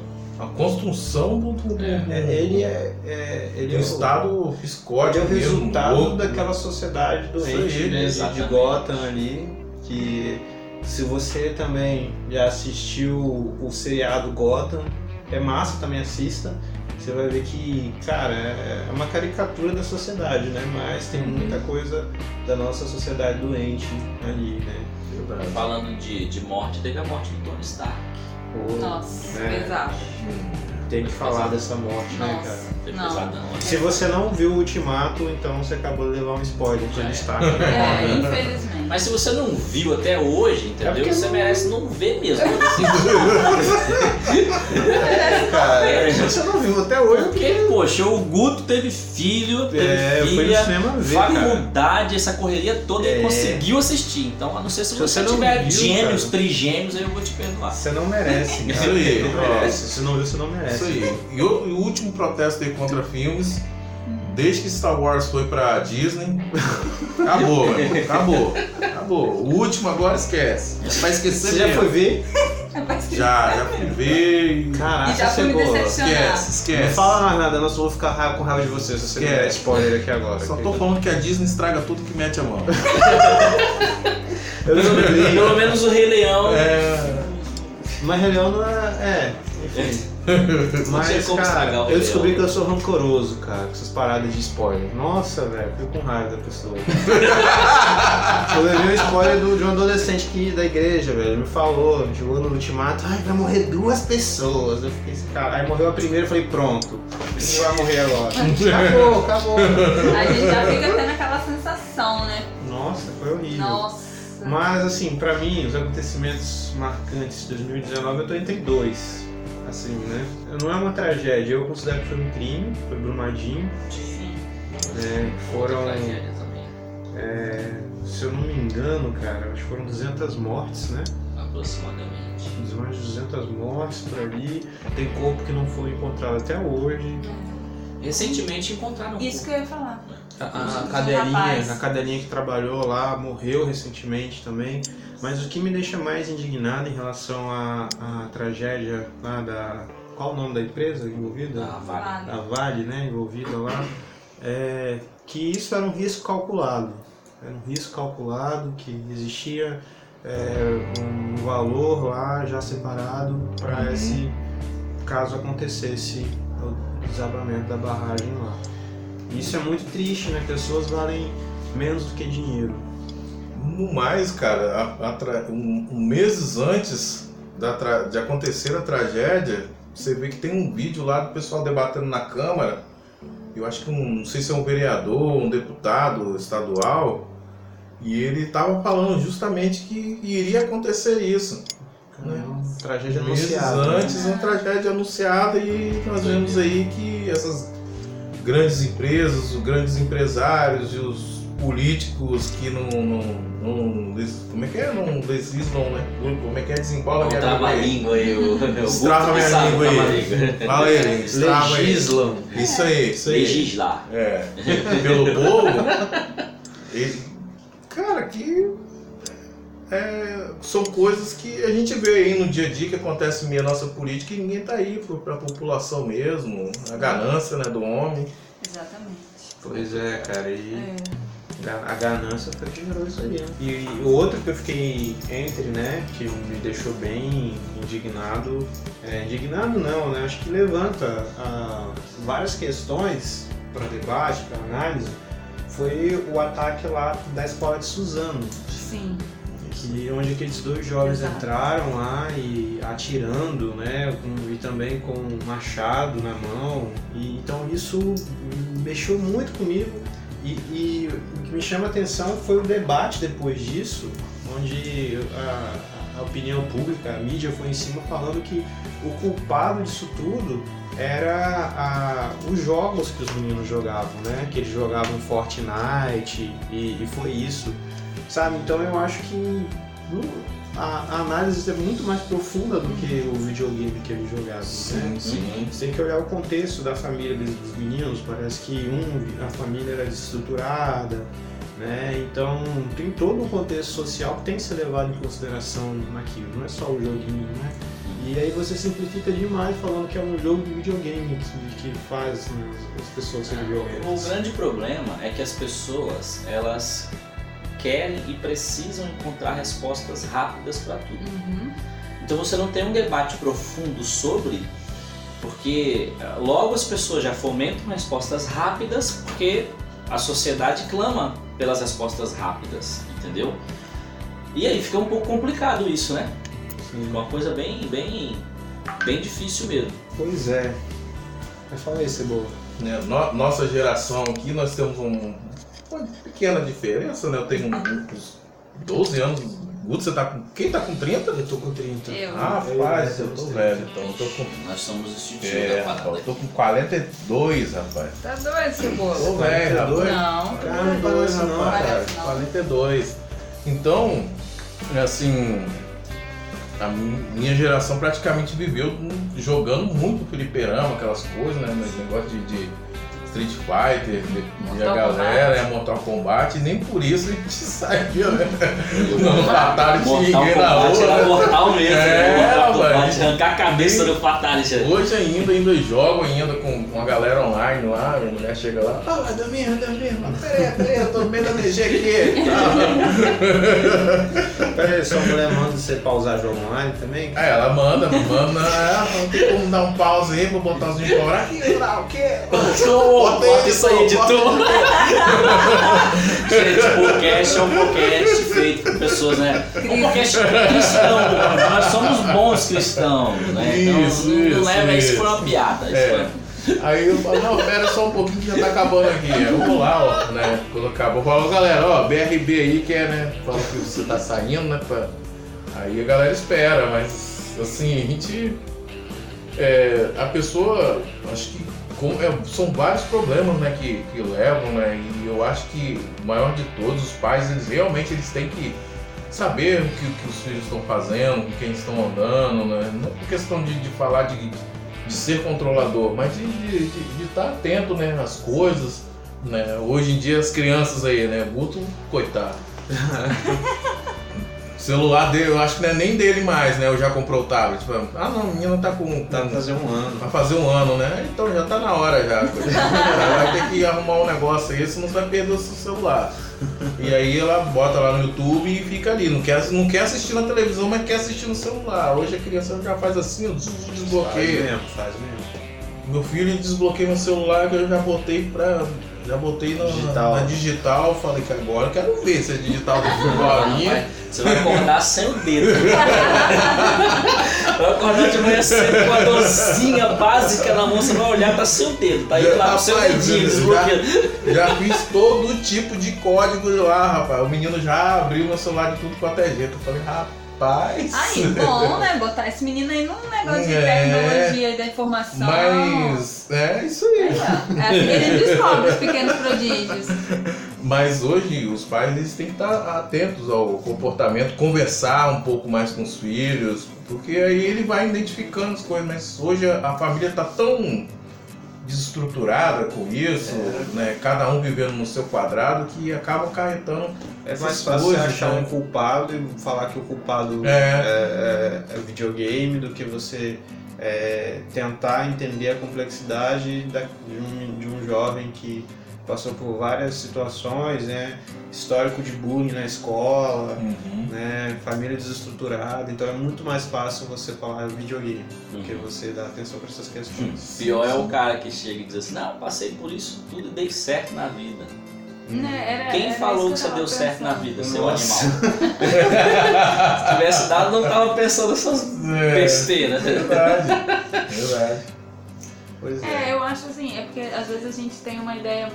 a, construção do, do, do- É, ele é, é- ele do é o- estado Ele psicótico é o mesmo, resultado louco. daquela sociedade doente aí, né, de-. Gotham ali. Que se você também já assistiu o seriado Gotham, é massa, também assista. Você vai ver que, cara, é é uma caricatura da sociedade, né? Mas tem muita coisa da nossa sociedade doente ali, né? Falando de, de morte, teve a morte do Tony Stark. Nossa, É. pesado. Tem que falar dessa morte, né, Nossa. cara? Foi Não. pesadão. né? Se você não viu o Ultimato, então você acabou de levar um spoiler que É. ele está aqui. É, infelizmente. Mas se você não viu até hoje, entendeu? porque você não- merece não ver mesmo. Cara, Se você não viu até hoje, Porque, poxa, o Guto teve filho, teve é, fui no filha, cinema ver, cara. faculdade, essa correria toda, ele É. conseguiu assistir. Então, a não ser se, Se você, você não tiver viu, gêmeos, cara. trigêmeos, aí eu vou te perdoar. Você não merece, Isso cara. aí, não ó. merece. Se não viu, você não merece. Isso aí. E o, e o último protesto contra filmes, desde que Star Wars foi pra Disney, acabou. Acabou. Acabou. O último agora esquece. Vai esquecer Você já foi ver? Já, já fui ver. Caraca, E já fui me chegou. decepcionar. Esquece, Não esquece. fala mais nada, eu vou ficar com raiva de você se você Esquece. der spoiler aqui agora. Só tô querido. falando que a Disney estraga tudo que mete a mão. Pelo menos o Rei Leão. É. mas Rei Leão não é. É, enfim. Mas, cara, eu descobri que eu sou rancoroso, cara, com essas paradas de spoiler. Nossa, velho, fico com raiva da pessoa. eu levei um spoiler do- de um adolescente que, da igreja, velho. Ele me falou, jogou no ultimato, ai, vai morrer duas pessoas. Eu fiquei assim, cara. Aí morreu a primeira, eu falei, pronto. Quem vai morrer agora? acabou, acabou. A gente já fica tendo aquela sensação, né? Nossa, foi horrível. Nossa. Mas assim, pra mim, os acontecimentos marcantes de 2019 eu tô entre dois. Assim, né? Não é uma tragédia, eu considero que foi um crime, foi Brumadinho. Sim. né? foram, Tragédia também, é, se eu não me engano, cara, acho que foram 200 mortes, né? aproximadamente. Mais de 200 mortes por ali. Tem corpo que não foi encontrado até hoje. Recentemente encontraram um Isso que eu ia falar. A, a Um cadelinha, a cadelinha que trabalhou lá morreu recentemente também. Mas o que me deixa mais indignado em relação à, à tragédia lá da. Qual o nome da empresa envolvida? Ah, vale. A Vale, né, envolvida lá, é que isso era um risco calculado. Era um risco calculado que existia é, um valor lá já separado para Uhum. esse caso acontecesse o desabamento da barragem lá. Isso é muito triste, né? Pessoas valem menos do que dinheiro. No mais, cara, a- a tra- um, um meses antes da tra- de acontecer a tragédia, você vê que tem um vídeo lá do pessoal debatendo na Câmara. Eu acho que um, não sei se é um vereador, um deputado estadual, e ele estava falando justamente que iria acontecer isso. É uma tragédia Meses anunciada. né? antes, uma tragédia anunciada e nós vemos aí que essas grandes empresas, os grandes empresários e os políticos que não, não, não como é que é? Não legislam, né? Como é que é? Desembola minha língua aí. trava-língua aí, o, minha língua aí. Fala aí, Lin, destrava aí. Legislam. Isso aí, isso aí. Legislar. É. Pelo povo. ele- cara, que é, são coisas que a gente vê aí no dia a dia que acontece meio a nossa política e ninguém tá aí pro- pra população mesmo. A ganância né, do homem. Exatamente. Pois é, cara, e É. a ganância foi que gerou isso aí. E, o outro que eu fiquei entre, né, que me deixou bem indignado, é, indignado não, né, acho que levanta ah, várias questões para debate, para análise, foi o ataque lá da escola de Suzano. Sim. que onde aqueles dois jovens Exato. entraram lá e atirando, né, com- e também com um machado na mão. E então isso mexeu muito comigo e, e o que me chama a atenção foi o debate depois disso, onde a, a opinião pública, a mídia foi em cima falando que o culpado disso tudo era a- os jogos que os meninos jogavam, né? Que eles jogavam Fortnite e, e foi isso sabe? Então eu acho que no- a, a análise é muito mais profunda do que o videogame que eles jogavam, né? sim. Você tem que olhar o contexto da família dos, meninos, parece que um, a família era desestruturada, né? Então tem todo um contexto social que tem que ser levado em consideração naquilo, não é só o joguinho, né? E aí você simplifica demais falando que é um jogo de videogame que, que faz né, as pessoas serem O violentas. grande problema é que as pessoas, elas querem e precisam encontrar respostas rápidas para tudo. Uhum. Então você não tem um debate profundo sobre, porque eh, logo as pessoas já fomentam respostas rápidas, porque a sociedade clama pelas respostas rápidas, entendeu? E aí fica um pouco complicado isso, né? Sim. Uma coisa bem, bem, bem difícil mesmo. Pois é. Mas fala aí, Cebola. né, no- nossa geração aqui, nós temos um- pequena diferença, né? Eu tenho uns 12 anos. Guto, você tá com. Quem tá com 30? Eu tô com 30. Eu. Rapaz, eu tô velho, então eu tô com. Nós somos os tio É, rapaz, eu tô com 42, rapaz. Tá doido, cebola? Tô velho, rapaz. Não. Cara, não parece não, rapaz, parece não. 42. Então, assim, a mi- minha geração praticamente viveu jogando muito fliperama, aquelas coisas, né? Esse negócio de, de Street Fighter, de, de a galera, é Mortal Kombat, e nem por isso a gente saiu, né? Não Fatality ninguém na Kombat era outra. mortal mesmo. É, né? Mortal. Kombat, arrancar a cabeça do Fatality. Hoje ainda, ainda jogo ainda com, com a galera online lá, minha mulher chega lá, ah, vai dormir, mas peraí, peraí, eu tô no meio da DG aqui. Pera aí, sua mulher manda você pausar jogo online também? Aí ela manda, manda, ah, não tem como dar um pause aí pra botar os vídeos pra aqui, lá, o quê? Bota isso aí, editor. Gente, o podcast é um podcast feito por pessoas, né? Um podcast cristão. Nós somos bons cristãos, né? Então Isso, não, isso, leva isso isso. pra uma piada. É. foi- Aí eu falo, não, pera só um pouquinho que já tá acabando aqui. Aí eu vou lá, ó, né? Quando acabou, eu falo, galera, ó, BRB aí que é, né? Fala que você tá saindo, né? Pra... Aí a galera espera, mas assim, a gente. é, a pessoa, acho que com- é, são vários problemas né, que, que levam, né? E eu acho que o maior de todos, os pais, eles realmente eles têm que saber o que, que os filhos estão fazendo, com quem estão andando, né? Não é questão de, de falar de, de ser controlador, mas de estar de, de estar atento né, às coisas. Né? Hoje em dia as crianças aí, né? Guto, coitado. O celular dele, eu acho que não é nem dele mais, né? Eu já comprou o tablet. Tipo, ah não, a menina tá com. Tá fazer um ano. Vai fazer um ano, né? Então já tá na hora já. Ela vai ter que arrumar um negócio aí, senão você vai perder o seu celular. E aí ela bota lá no YouTube e fica ali. Não quer, não quer assistir na televisão, mas quer assistir no celular. Hoje a criança já faz assim, ó, des- Faz desbloqueia. mesmo, faz mesmo. Meu filho desbloqueia meu celular que eu já botei pra. Já botei na Digital. na digital. Falei que agora eu quero ver se é digital do. Vai- Você vai acordar sem o dedo. Vai acordar de manhã cedo com a dorzinha básica na mão, você vai olhar pra seu dedo. Tá aí lá pro seu dedinho desbloqueado. Já fiz todo tipo de código lá, rapaz. O menino já abriu meu celular de tudo quanto é jeito. Eu falei, rapaz. Aí, bom, né? Botar esse menino aí num negócio de É. tecnologia e da informação. Mas é isso aí. Ó. É assim que ele descobre os pequenos prodígios. Mas hoje os pais eles têm que estar atentos ao comportamento, conversar um pouco mais com os filhos, porque aí ele vai identificando as coisas. Mas hoje a, a família está tão desestruturada com isso, né? Cada um vivendo no seu quadrado que acaba acarretando É mais fácil você coisas, achar né? um culpado e falar que o culpado É. é, é, é o videogame do que você é, tentar entender a complexidade da- de, um, de um jovem que passou por várias situações, né? Histórico de bullying na escola, Uhum. né? Família desestruturada, então é muito mais fácil você falar videogame do que você dar atenção para essas questões. Pior é o cara que chega e diz assim, não, eu passei por isso tudo e dei certo na vida. Né? Era- Quem era falou que você eu deu tava certo na pensando. vida, seu Nossa. animal? Se tivesse dado, não tava pensando nessas É, besteiras. verdade. verdade. Pois é. É, eu acho assim, é porque às vezes a gente tem uma ideia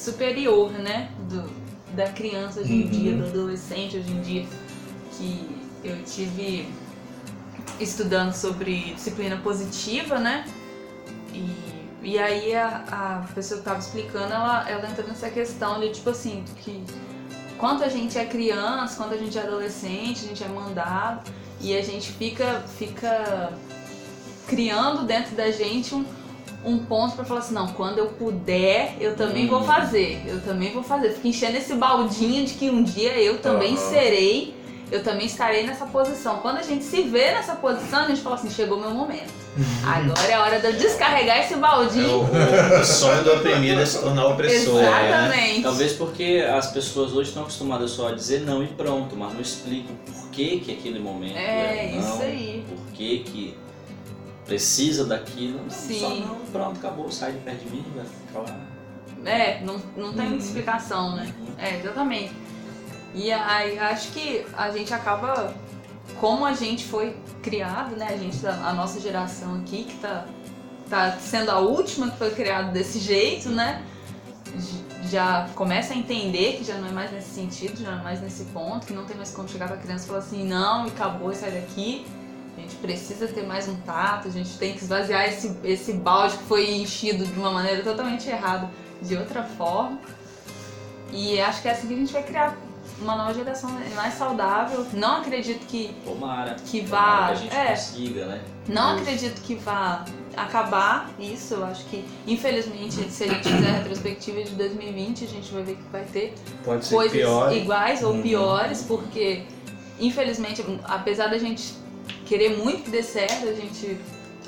superior, né? Do, da criança hoje em Uhum. dia, do adolescente hoje em dia. Que eu tive estudando sobre disciplina positiva, né? E, e aí a, a pessoa que tava explicando, ela, ela entra nessa questão de tipo assim, que quando a gente é criança, quando a gente é adolescente, a gente é mandado e a gente fica, fica criando dentro da gente um, um ponto pra falar assim, não, quando eu puder, eu também vou Hum. fazer, eu também vou fazer. Fica enchendo esse baldinho de que um dia eu também Aham. serei, eu também estarei nessa posição. Quando a gente se vê nessa posição, a gente fala assim, chegou meu momento. Agora é hora de eu descarregar esse É o, baldinho. o- sonho do oprimido é se tornar opressor. né? Exatamente. Talvez porque as pessoas hoje estão acostumadas só a dizer não e pronto, mas não explicam por que, que aquele momento É, é não, isso aí. por que, que precisa daquilo. Não, Sim. Só não, pronto, acabou, sai de perto de mim, vai ficar lá. É, não, não tem Uhum. explicação, né? É, exatamente. E aí acho que a gente acaba, como a gente foi criado, né? A gente, da- a nossa geração aqui que tá tá sendo a última que foi criada desse jeito, né? Já começa a entender que já não é mais nesse sentido, já não é mais nesse ponto, que não tem mais como chegar pra criança e falar assim, não, acabou, sai daqui. A gente precisa ter mais um tato, a gente tem que esvaziar esse, esse balde que foi enchido de uma maneira totalmente errada, de outra forma. E acho que é assim que a gente vai criar uma nova geração mais saudável. Não acredito que, Tomara. que Tomara vá. que a gente é, consiga, né? não acredito que vá acabar isso. Eu acho que, infelizmente, se a gente fizer a retrospectiva de 2020, a gente vai ver que vai ter Pode ser coisas pior. iguais ou Uhum. piores, porque, infelizmente, apesar da gente querer muito que dê certo, a gente,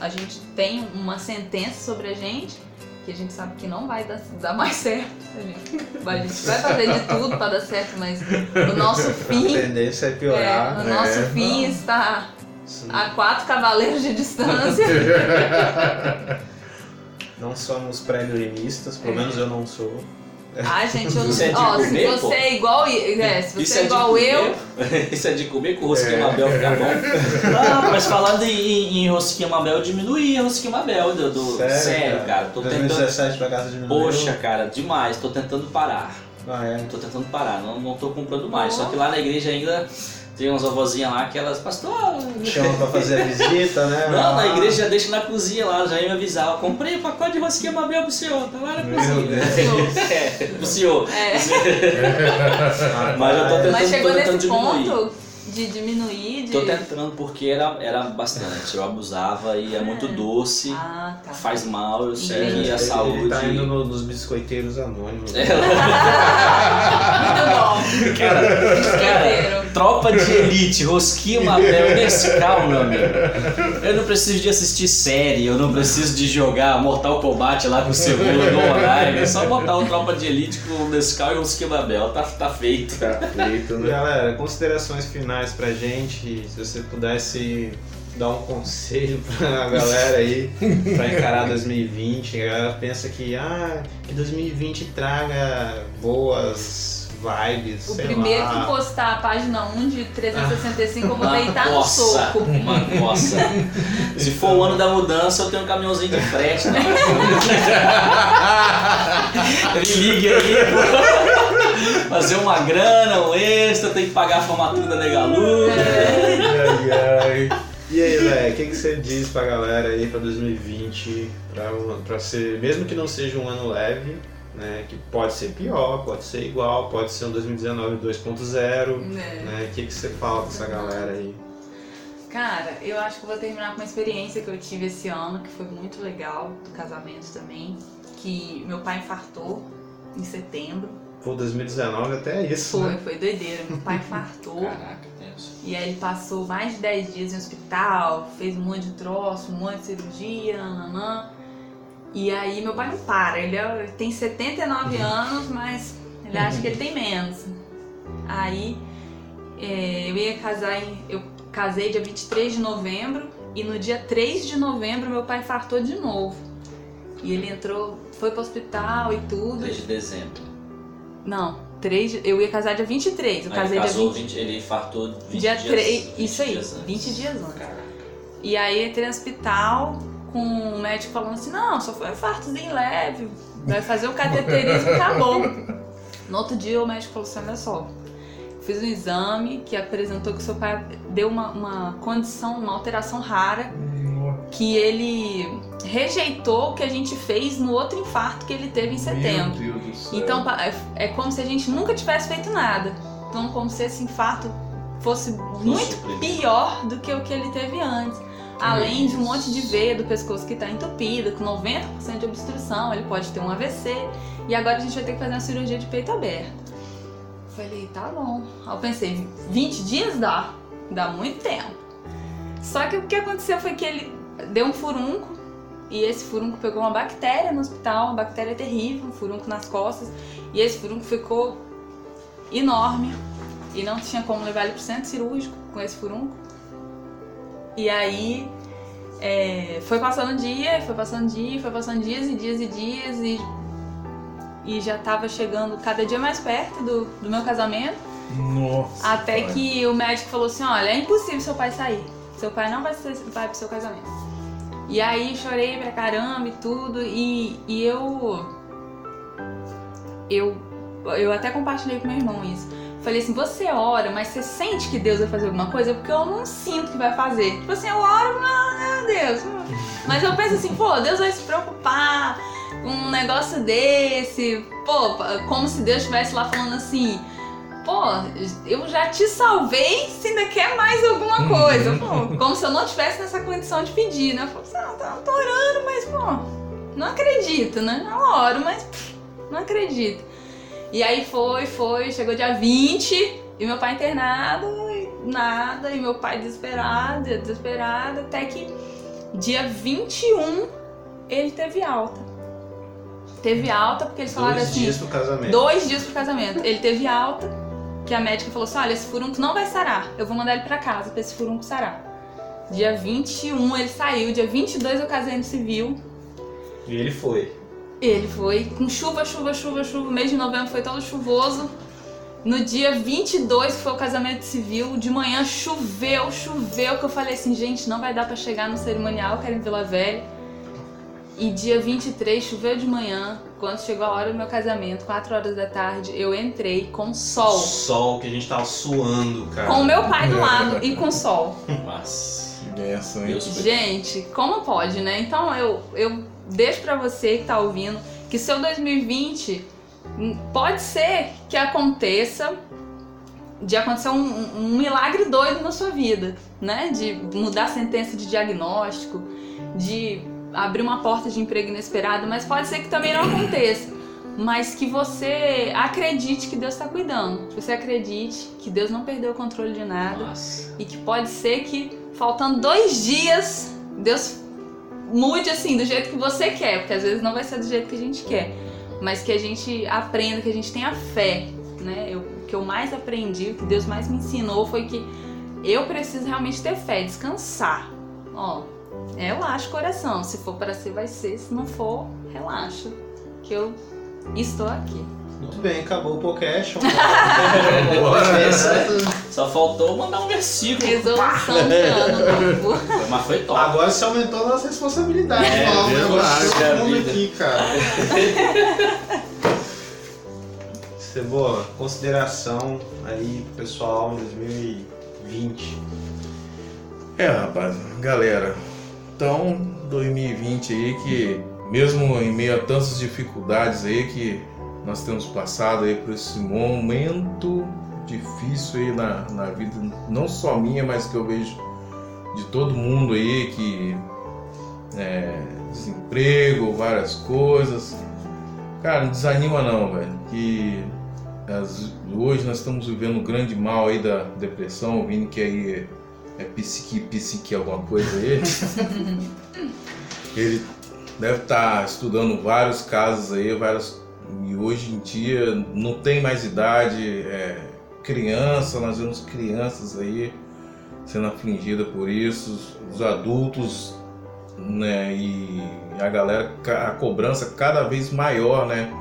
a gente tem uma sentença sobre a gente. Que a gente sabe que não vai dar, dar mais certo. A gente, vai- a gente vai fazer de tudo para dar certo, mas o nosso A fim, tendência é é, piorar. o né? nosso fim está Sim. a quatro cavaleiros de distância. Não somos pré-gremistas, pelo menos eu não sou. Ai, gente, eu não é sei. de Ó, se comer, você pô? é igual. É, se Isso você é de igual comer? eu. Isso é de comer com rosquinha Mabel fica bom. Ah, mas falando em, em Rosquinha Mabel, eu diminuí a Rosquinha Mabel. Do, do- Sério, cara, tô tentando. 2017 pra casa diminuiu. Poxa, cara, demais. Tô tentando parar. Ah, é. Tô tentando parar, não, não tô comprando mais. Oh. Só que lá na igreja ainda tem umas vovozinhas lá que elas, pastor. Chama pra fazer a visita, né? Não, na Ah, igreja já deixa na cozinha lá, já ia me avisar. Eu comprei um pacote de rosquinha Mabel pro senhor, tá lá na Meu cozinha. Deus. É, pro senhor. É. Mas eu tô tentando- Mas chegou tô tentando nesse diminuir. De diminuir, de. Tô tentando porque era, era bastante. Eu abusava e é muito doce, Ah, tá. faz mal, eu sei Entendi. que a Ele- saúde. Ele tá indo no- nos biscoiteiros anônimos. É. Muito bom. Cara, Biscoiteiro. tropa de elite, rosquinha Mabel, Nescau, meu amigo. Eu não preciso de assistir série, eu não preciso de jogar Mortal Kombat lá com o Cebola no online. É só botar o tropa de elite com Nescau e rosquinha Mabel, tá, tá feito. Tá feito, né? Galera, considerações finais pra gente. Se você pudesse dar um conselho pra galera aí pra encarar 2020. A galera pensa que, ah, que 2020 traga boas vibes, O sei primeiro lá. que postar a página 1 de 365, eu vou Uma deitar no coça, soco. uma coça. Se for o ano da mudança, eu tenho um caminhãozinho de frete. Né? Me ligue aí. Fazer uma grana, um extra, tem que pagar a formatura da Negalu. Ai, ai. E aí, Lé, o que, que você diz pra galera aí pra 2020? Pra, pra ser, mesmo que não seja um ano leve, né? Que pode ser pior, pode ser igual, pode ser um 2019 2.0. É. Né? O que, que você fala pra essa galera aí? Cara, eu acho que eu vou terminar com uma experiência que eu tive esse ano, que foi muito legal, do casamento também. Que meu pai infartou em setembro. Pô, 2019 até isso, Foi, né? foi doideira. Meu pai infartou. Caraca, tenso. E aí ele passou mais de 10 dias em hospital, fez um monte de troço, um monte de cirurgia, nananã. E aí meu pai não para, ele é- tem 79 anos, mas ele acha que ele tem menos. Aí é, eu ia casar em. Eu casei dia 23 de novembro e no dia 3 de novembro meu pai infartou de novo. E ele entrou, foi pro hospital e tudo. Desde dezembro. Não, 3 de- eu ia casar dia 23, eu Aí ele casei dia casou 20. 20, ele infartou 20 Dia dias. 3, 20 isso aí, dias antes. 20 dias antes. Caraca. E aí entrei no hospital com o médico falando assim, não, só foi um infartozinho leve, vai fazer o cateterismo e acabou. No outro dia o médico falou assim, olha só, fiz um exame que apresentou que seu pai deu uma, uma condição, uma alteração rara, que ele rejeitou o que a gente fez no outro infarto que ele teve em setembro. Meu Deus do céu. Então é- é como se a gente nunca tivesse feito nada. Então como se esse infarto fosse muito pior do que o que ele teve antes. Além de um monte de veia do pescoço que está entupida, com 90% de obstrução, ele pode ter um AVC. E agora a gente vai ter que fazer uma cirurgia de peito aberto. Falei, tá bom. Aí eu pensei, 20 dias dá. Dá muito tempo. Só que o que aconteceu foi que ele deu um furunco. E esse furunco pegou uma bactéria no hospital, uma bactéria terrível, um furunco nas costas. E esse furunco ficou enorme. E não tinha como levar ele pro centro cirúrgico com esse furunco. E aí é, foi passando dia, foi passando dia, foi passando dias e dias e dias e, e já tava chegando cada dia mais perto do, do meu casamento. Nossa. Até pai. que o médico falou assim, olha, é impossível seu pai sair. Seu pai não vai, ser, vai pro seu casamento. E aí chorei pra caramba e tudo. E, e eu. Eu. Eu até compartilhei com meu irmão isso. Falei assim, você ora, mas você sente que Deus vai fazer alguma coisa? Porque eu não sinto que vai fazer. Tipo assim, eu oro, ah, meu Deus. Mas eu penso assim, pô, Deus vai se preocupar com um negócio desse. Pô, como se Deus estivesse lá falando assim, pô, eu já te salvei, se ainda quer mais alguma coisa. Pô, como se eu não tivesse nessa condição de pedir, né? Eu falo não, tá, tô orando, mas, pô, não acredito, né? Eu oro, mas pff, não acredito. E aí foi, foi, chegou dia 20 e meu pai internado, e nada, e meu pai desesperado, desesperado, até que dia 21 ele teve alta. Teve alta porque eles falaram Dois assim. dias pro casamento. Dois dias pro casamento. Ele teve alta, que a médica falou assim: olha, esse furúnculo não vai sarar. Eu vou mandar ele pra casa pra esse furúnculo sarar. Dia 21 ele saiu, dia 22 eu casei no civil. E ele foi. Ele foi com chuva, chuva, chuva, chuva. O mês de novembro foi todo chuvoso. No dia 22, que foi o casamento civil, de manhã choveu, choveu, que eu falei assim, gente, não vai dar pra chegar no cerimonial, quero ir em Vila Velha. E dia 23, choveu de manhã, quando chegou a hora do meu casamento, 4 horas da tarde, eu entrei com sol. Sol que a gente tava suando, cara. Com o meu pai do lado e com sol. Mas. Que benção, hein? Gente, como pode, né? Então eu, eu deixo pra você que tá ouvindo que seu 2020 hum, pode ser que aconteça de acontecer um, um- um milagre doido na sua vida, né? De mudar a sentença de diagnóstico, de abrir uma porta de emprego inesperado, mas pode ser que também não aconteça. Mas que você acredite que Deus está cuidando. Que você acredite que Deus não perdeu o controle de nada Mas. e que pode ser que faltando dois dias Deus mude assim do jeito que você quer, porque às vezes não vai ser do jeito que a gente quer, mas que a gente aprenda, que a gente tenha fé, né? Eu, o que eu mais aprendi, o que Deus mais me ensinou foi que eu preciso realmente ter fé, descansar. Ó, relaxa o coração, se for para ser vai ser, se não for, relaxa, que eu estou aqui. Muito bem, acabou o podcast. Só faltou mandar um versículo. Resolução de ano novo. Mas foi top. Agora você aumentou a nossa responsabilidade. É, falar um negócio é mundo aqui, cara. Cebola, consideração aí pro pessoal em 2020. É, rapaz, galera. Então, 2020 aí que, mesmo em meio a tantas dificuldades aí que nós temos passado aí por esse momento difícil aí na, na vida, não só minha, mas que eu vejo de todo mundo aí que é, desemprego, várias coisas. Cara, não desanima não, velho. Que as- hoje nós estamos vivendo um grande mal aí da depressão, o Vini que aí é psique, psique alguma coisa aí. Ele deve estar estudando vários casos aí, vários. E hoje em dia não tem mais idade, é, criança, nós vemos crianças aí sendo afligidas por isso, os adultos, né, e a galera, a cobrança cada vez maior, né,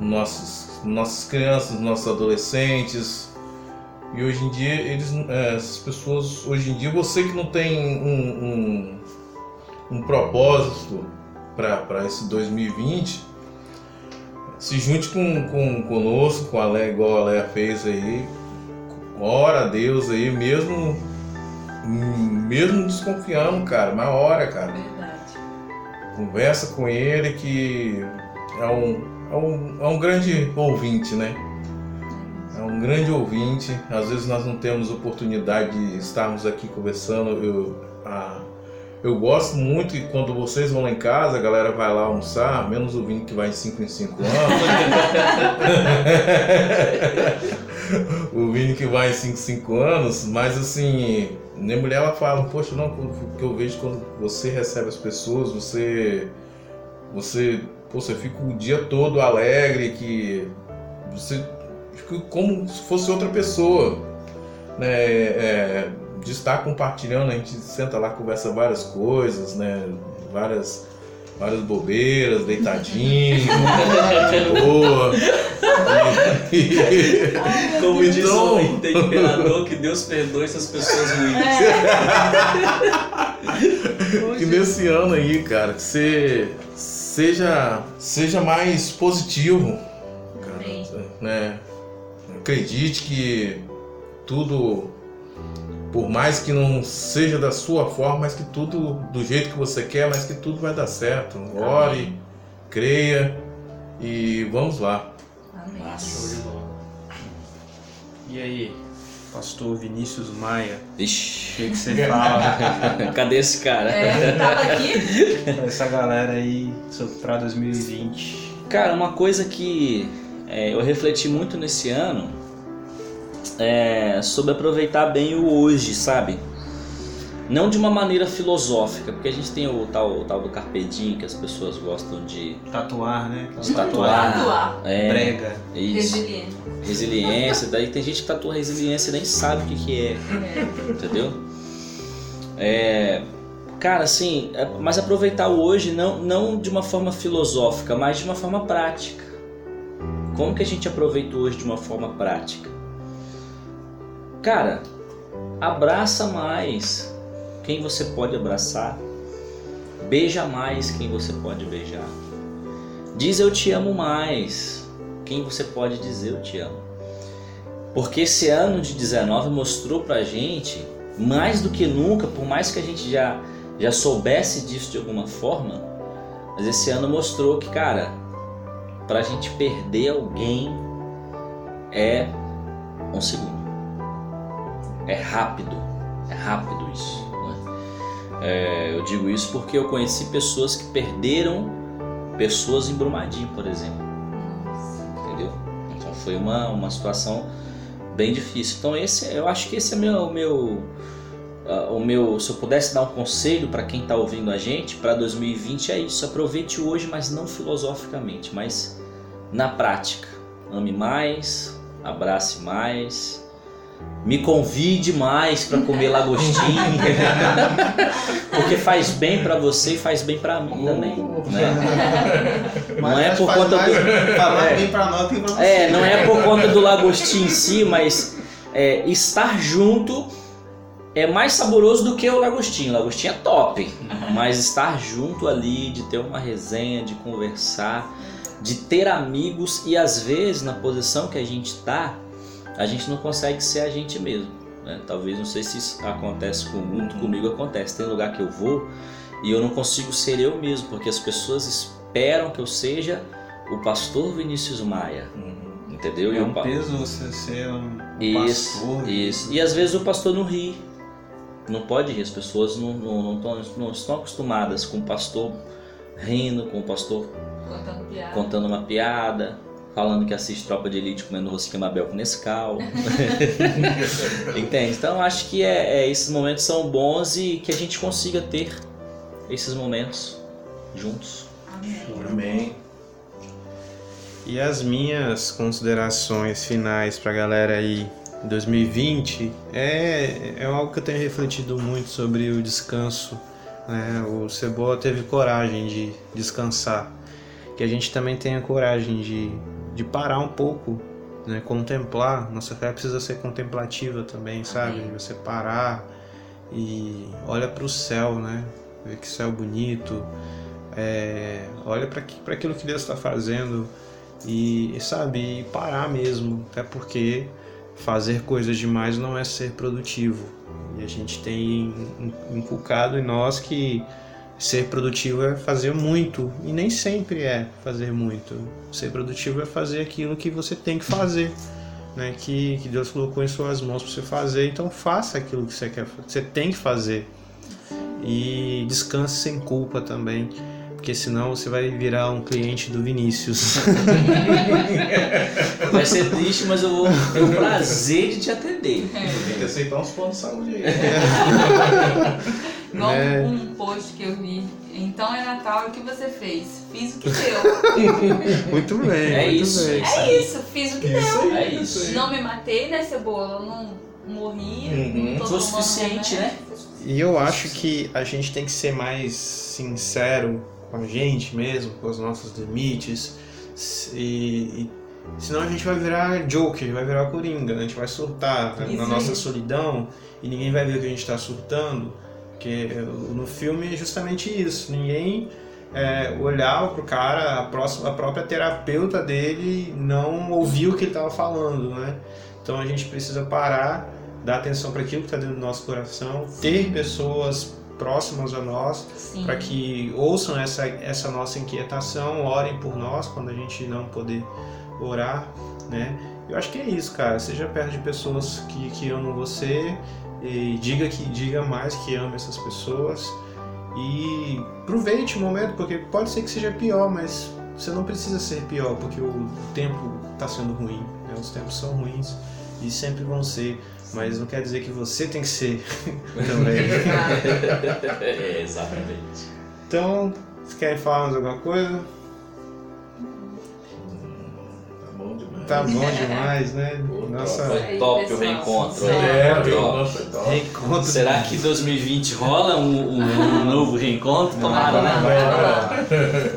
nossas, nossas crianças, nossos adolescentes, e hoje em dia, eles, é, essas pessoas, hoje em dia, você que não tem um, um, um propósito para esse 2020, se junte com, com conosco, com a Lé, igual a Léa fez aí, ora a Deus aí, mesmo, mesmo desconfiando, cara, mas ora, cara. Verdade. Conversa com ele que é um, é um, é um grande ouvinte, né? É um grande ouvinte. Às vezes nós não temos oportunidade de estarmos aqui conversando. Eu, eu gosto muito que quando vocês vão lá em casa, a galera vai lá almoçar, menos o Vini que vai em 5 em 5 anos. o Vini que vai em 5 em 5 anos, mas assim, minha mulher ela fala, poxa, não, que eu vejo quando você recebe as pessoas, você. Você. Você fica o dia todo alegre, que você como se fosse outra pessoa. Né? É, de estar compartilhando, a gente senta lá, conversa várias coisas, né? Várias, várias bobeiras, deitadinho, de boa. E- Como diz Então- o imperador, que Deus perdoe essas pessoas ruins. É, que nesse ano aí, cara, que você seja, seja mais positivo. Cara, né? Acredite que tudo, por mais que não seja da sua forma, mas que tudo do jeito que você quer, mas que tudo vai dar certo. Ore, creia e vamos lá. Amém. Show de bola. E aí, pastor Vinícius Maia, o Ixi, que, que você fala cadê esse cara? É, tava aqui? essa galera aí sobre- pra 2020? Cara, uma coisa que é, eu refleti muito nesse ano é sobre aproveitar bem o hoje, sabe? Não de uma maneira filosófica, porque a gente tem o tal, o tal do Carpe Diem que as pessoas gostam de Tatuar, né? de tatuar. Tatuar. É, Brega. isso. Resiliente. Resiliência, daí tem gente que tatua resiliência e nem sabe o que, que é, É. entendeu? É, cara, assim, é- mas aproveitar o hoje não, não de uma forma filosófica, mas de uma forma prática. Como que a gente aproveita hoje de uma forma prática? Cara, abraça mais quem você pode abraçar, beija mais quem você pode beijar, diz eu te amo mais quem você pode dizer eu te amo. Porque esse ano de 19 mostrou pra gente, mais do que nunca, por mais que a gente já, já soubesse disso de alguma forma, mas esse ano mostrou que, cara, pra gente perder alguém é um segundo. É rápido. É rápido isso. né? É, eu digo isso porque eu conheci pessoas que perderam pessoas em Brumadinho, por exemplo entendeu? Então foi uma, uma situação bem difícil. Então esse, eu acho que esse é meu, meu, ah, o meu, se eu pudesse dar um conselho para quem está ouvindo a gente para 2020 é isso: aproveite hoje, mas não filosoficamente, mas na prática. Ame mais, abrace mais. Me convide mais para comer lagostinho, porque faz bem para você e faz bem para mim também. Né? Não é por conta do- É. É, não é por conta do lagostinho em si, mas é, estar junto é mais saboroso do que o lagostinho. O lagostinho é top, mas estar junto ali, de ter uma resenha, de conversar, de ter amigos e às vezes na posição que a gente tá, a gente não consegue ser a gente mesmo. né? Talvez, não sei se isso acontece com muito comigo, acontece. Tem lugar que eu vou e eu não consigo ser eu mesmo, porque as pessoas esperam que eu seja o pastor Vinícius Maia. Entendeu? E É o um pa- peso você ser um isso, pastor. isso. E às vezes o pastor não ri. Não pode rir. As pessoas não, não, não, tão- não estão acostumadas com o pastor rindo, com o pastor Contando piada. contando uma piada, falando que assiste Tropa de Elite comendo rosquinha Mabel com Nescau. Entende? Então acho que é, é, esses momentos são bons e que a gente consiga ter esses momentos juntos. Amém. Amém. E as minhas considerações finais pra galera aí em 2020 é, é algo que eu tenho refletido muito sobre o descanso. Né? O Cebola teve coragem de descansar. Que a gente também tenha coragem de, de parar um pouco, né? contemplar. Nossa fé precisa ser contemplativa também, sabe? Você parar e olha para o céu, né? Ver que céu bonito. É, olha para aquilo que Deus está fazendo e, e, sabe, e parar mesmo, até porque fazer coisas demais não é ser produtivo. E a gente tem inculcado em nós que ser produtivo é fazer muito, e nem sempre é fazer muito. Ser produtivo é fazer aquilo que você tem que fazer, né? que, que Deus colocou em suas mãos para você fazer, então faça aquilo que você quer, que você tem que fazer. E descanse sem culpa também porque senão você vai virar um cliente do Vinícius. Vai ser triste, mas eu vou ter o prazer de te atender. Tem que aceitar uns planos de saúde aí. Igual É. um post que eu vi. Então é Natal o que você fez? Fiz o que deu. muito bem. É muito isso. bem. É isso, fiz o que deu. É isso. Não me matei, né, Cebola? Eu não morri. Uhum. Não tô Foi suficiente, né? Suficiente. E eu acho que a gente tem que ser mais sincero com a gente mesmo, com os nossos limites. E, e senão a gente vai virar Joker, vai virar Coringa, né? a gente vai surtar né? Na nossa solidão e ninguém vai ver que a gente está surtando. Porque no filme é justamente isso. Ninguém é, olhava pro cara, a, próxima, a própria terapeuta dele não ouvia o que ele estava falando, né? Então a gente precisa parar, dar atenção para aquilo que está dentro do nosso coração, ter pessoas próximas a nós para que ouçam essa, essa nossa inquietação, orem por nós quando a gente não poder orar, né? Eu acho que é isso, cara. Seja perto de pessoas que, que amam você e diga que diga mais que ama essas pessoas e aproveite o momento porque pode ser que seja pior, mas você não precisa ser pior porque o tempo está sendo ruim, né? os tempos são ruins e sempre vão ser, mas não quer dizer que você tem que ser também. é, exatamente. Então, vocês querem falar mais alguma coisa? Tá bom demais, né? Nossa. Foi top o reencontro. É, o reencontro top. Reencontro. Será que 2020 rola um, um, um novo reencontro? Tomara, né?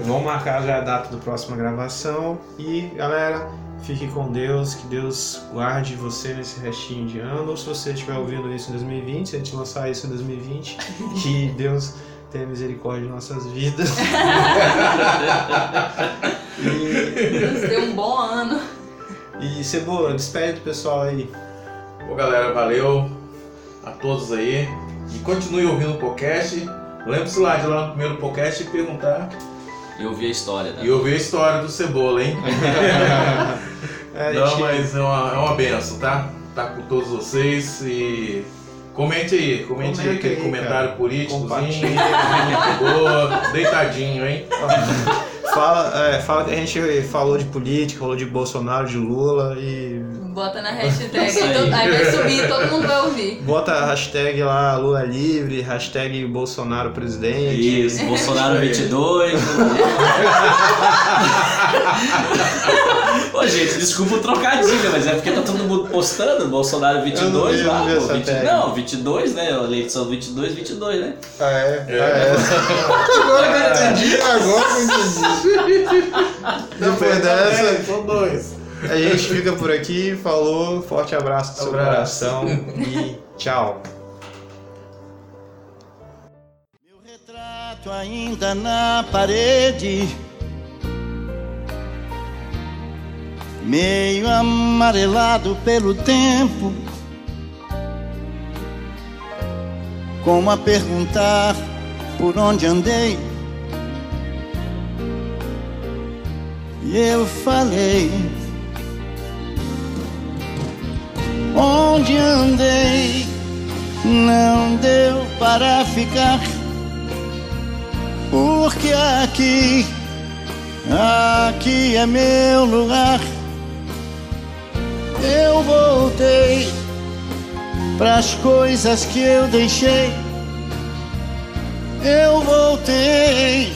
Vamos marcar já a data da próxima gravação. E, galera, fique com Deus. Que Deus guarde você nesse restinho de ano. Ou se você estiver ouvindo isso em 2020, se a gente lançar isso em 2020, que Deus tenha misericórdia de nossas vidas. e... Deus dê um bom ano. E Cebola, despede do pessoal aí. Bom, galera, valeu a todos aí. E continue ouvindo o podcast. Lembre-se lá de ir lá no primeiro podcast e perguntar. E ouvir a história, né? E ouvir a história do Cebola, hein? é, Não, gente... mas é uma, é uma benção, tá? Tá com todos vocês e. Comente aí, comente, comente aí aquele aí, comentário políticozinho, deitadinho, hein? Fala, é, fala que a gente falou de política, falou de Bolsonaro, de Lula e. Bota na hashtag, aí, aí vai subir todo mundo vai ouvir. Bota a hashtag lá Lula livre, hashtag Bolsonaro presidente. Isso, Bolsonaro 22. Ô gente, desculpa o trocadilho, mas é porque tá todo mundo postando Bolsonaro 22 lá. Pô, 20, não, 22, né? Eleição 22, 22, né? Ah, é? é. é. agora que eu entendi, agora que eu entendi. Depois dessa. São dois. A gente fica por aqui, falou, forte abraço do seu coração e tchau. Meu retrato ainda na parede, meio amarelado pelo tempo, como a perguntar por onde andei. E eu falei onde andei, não deu para ficar, porque aqui, aqui é meu lugar. Eu voltei para as coisas que eu deixei. Eu voltei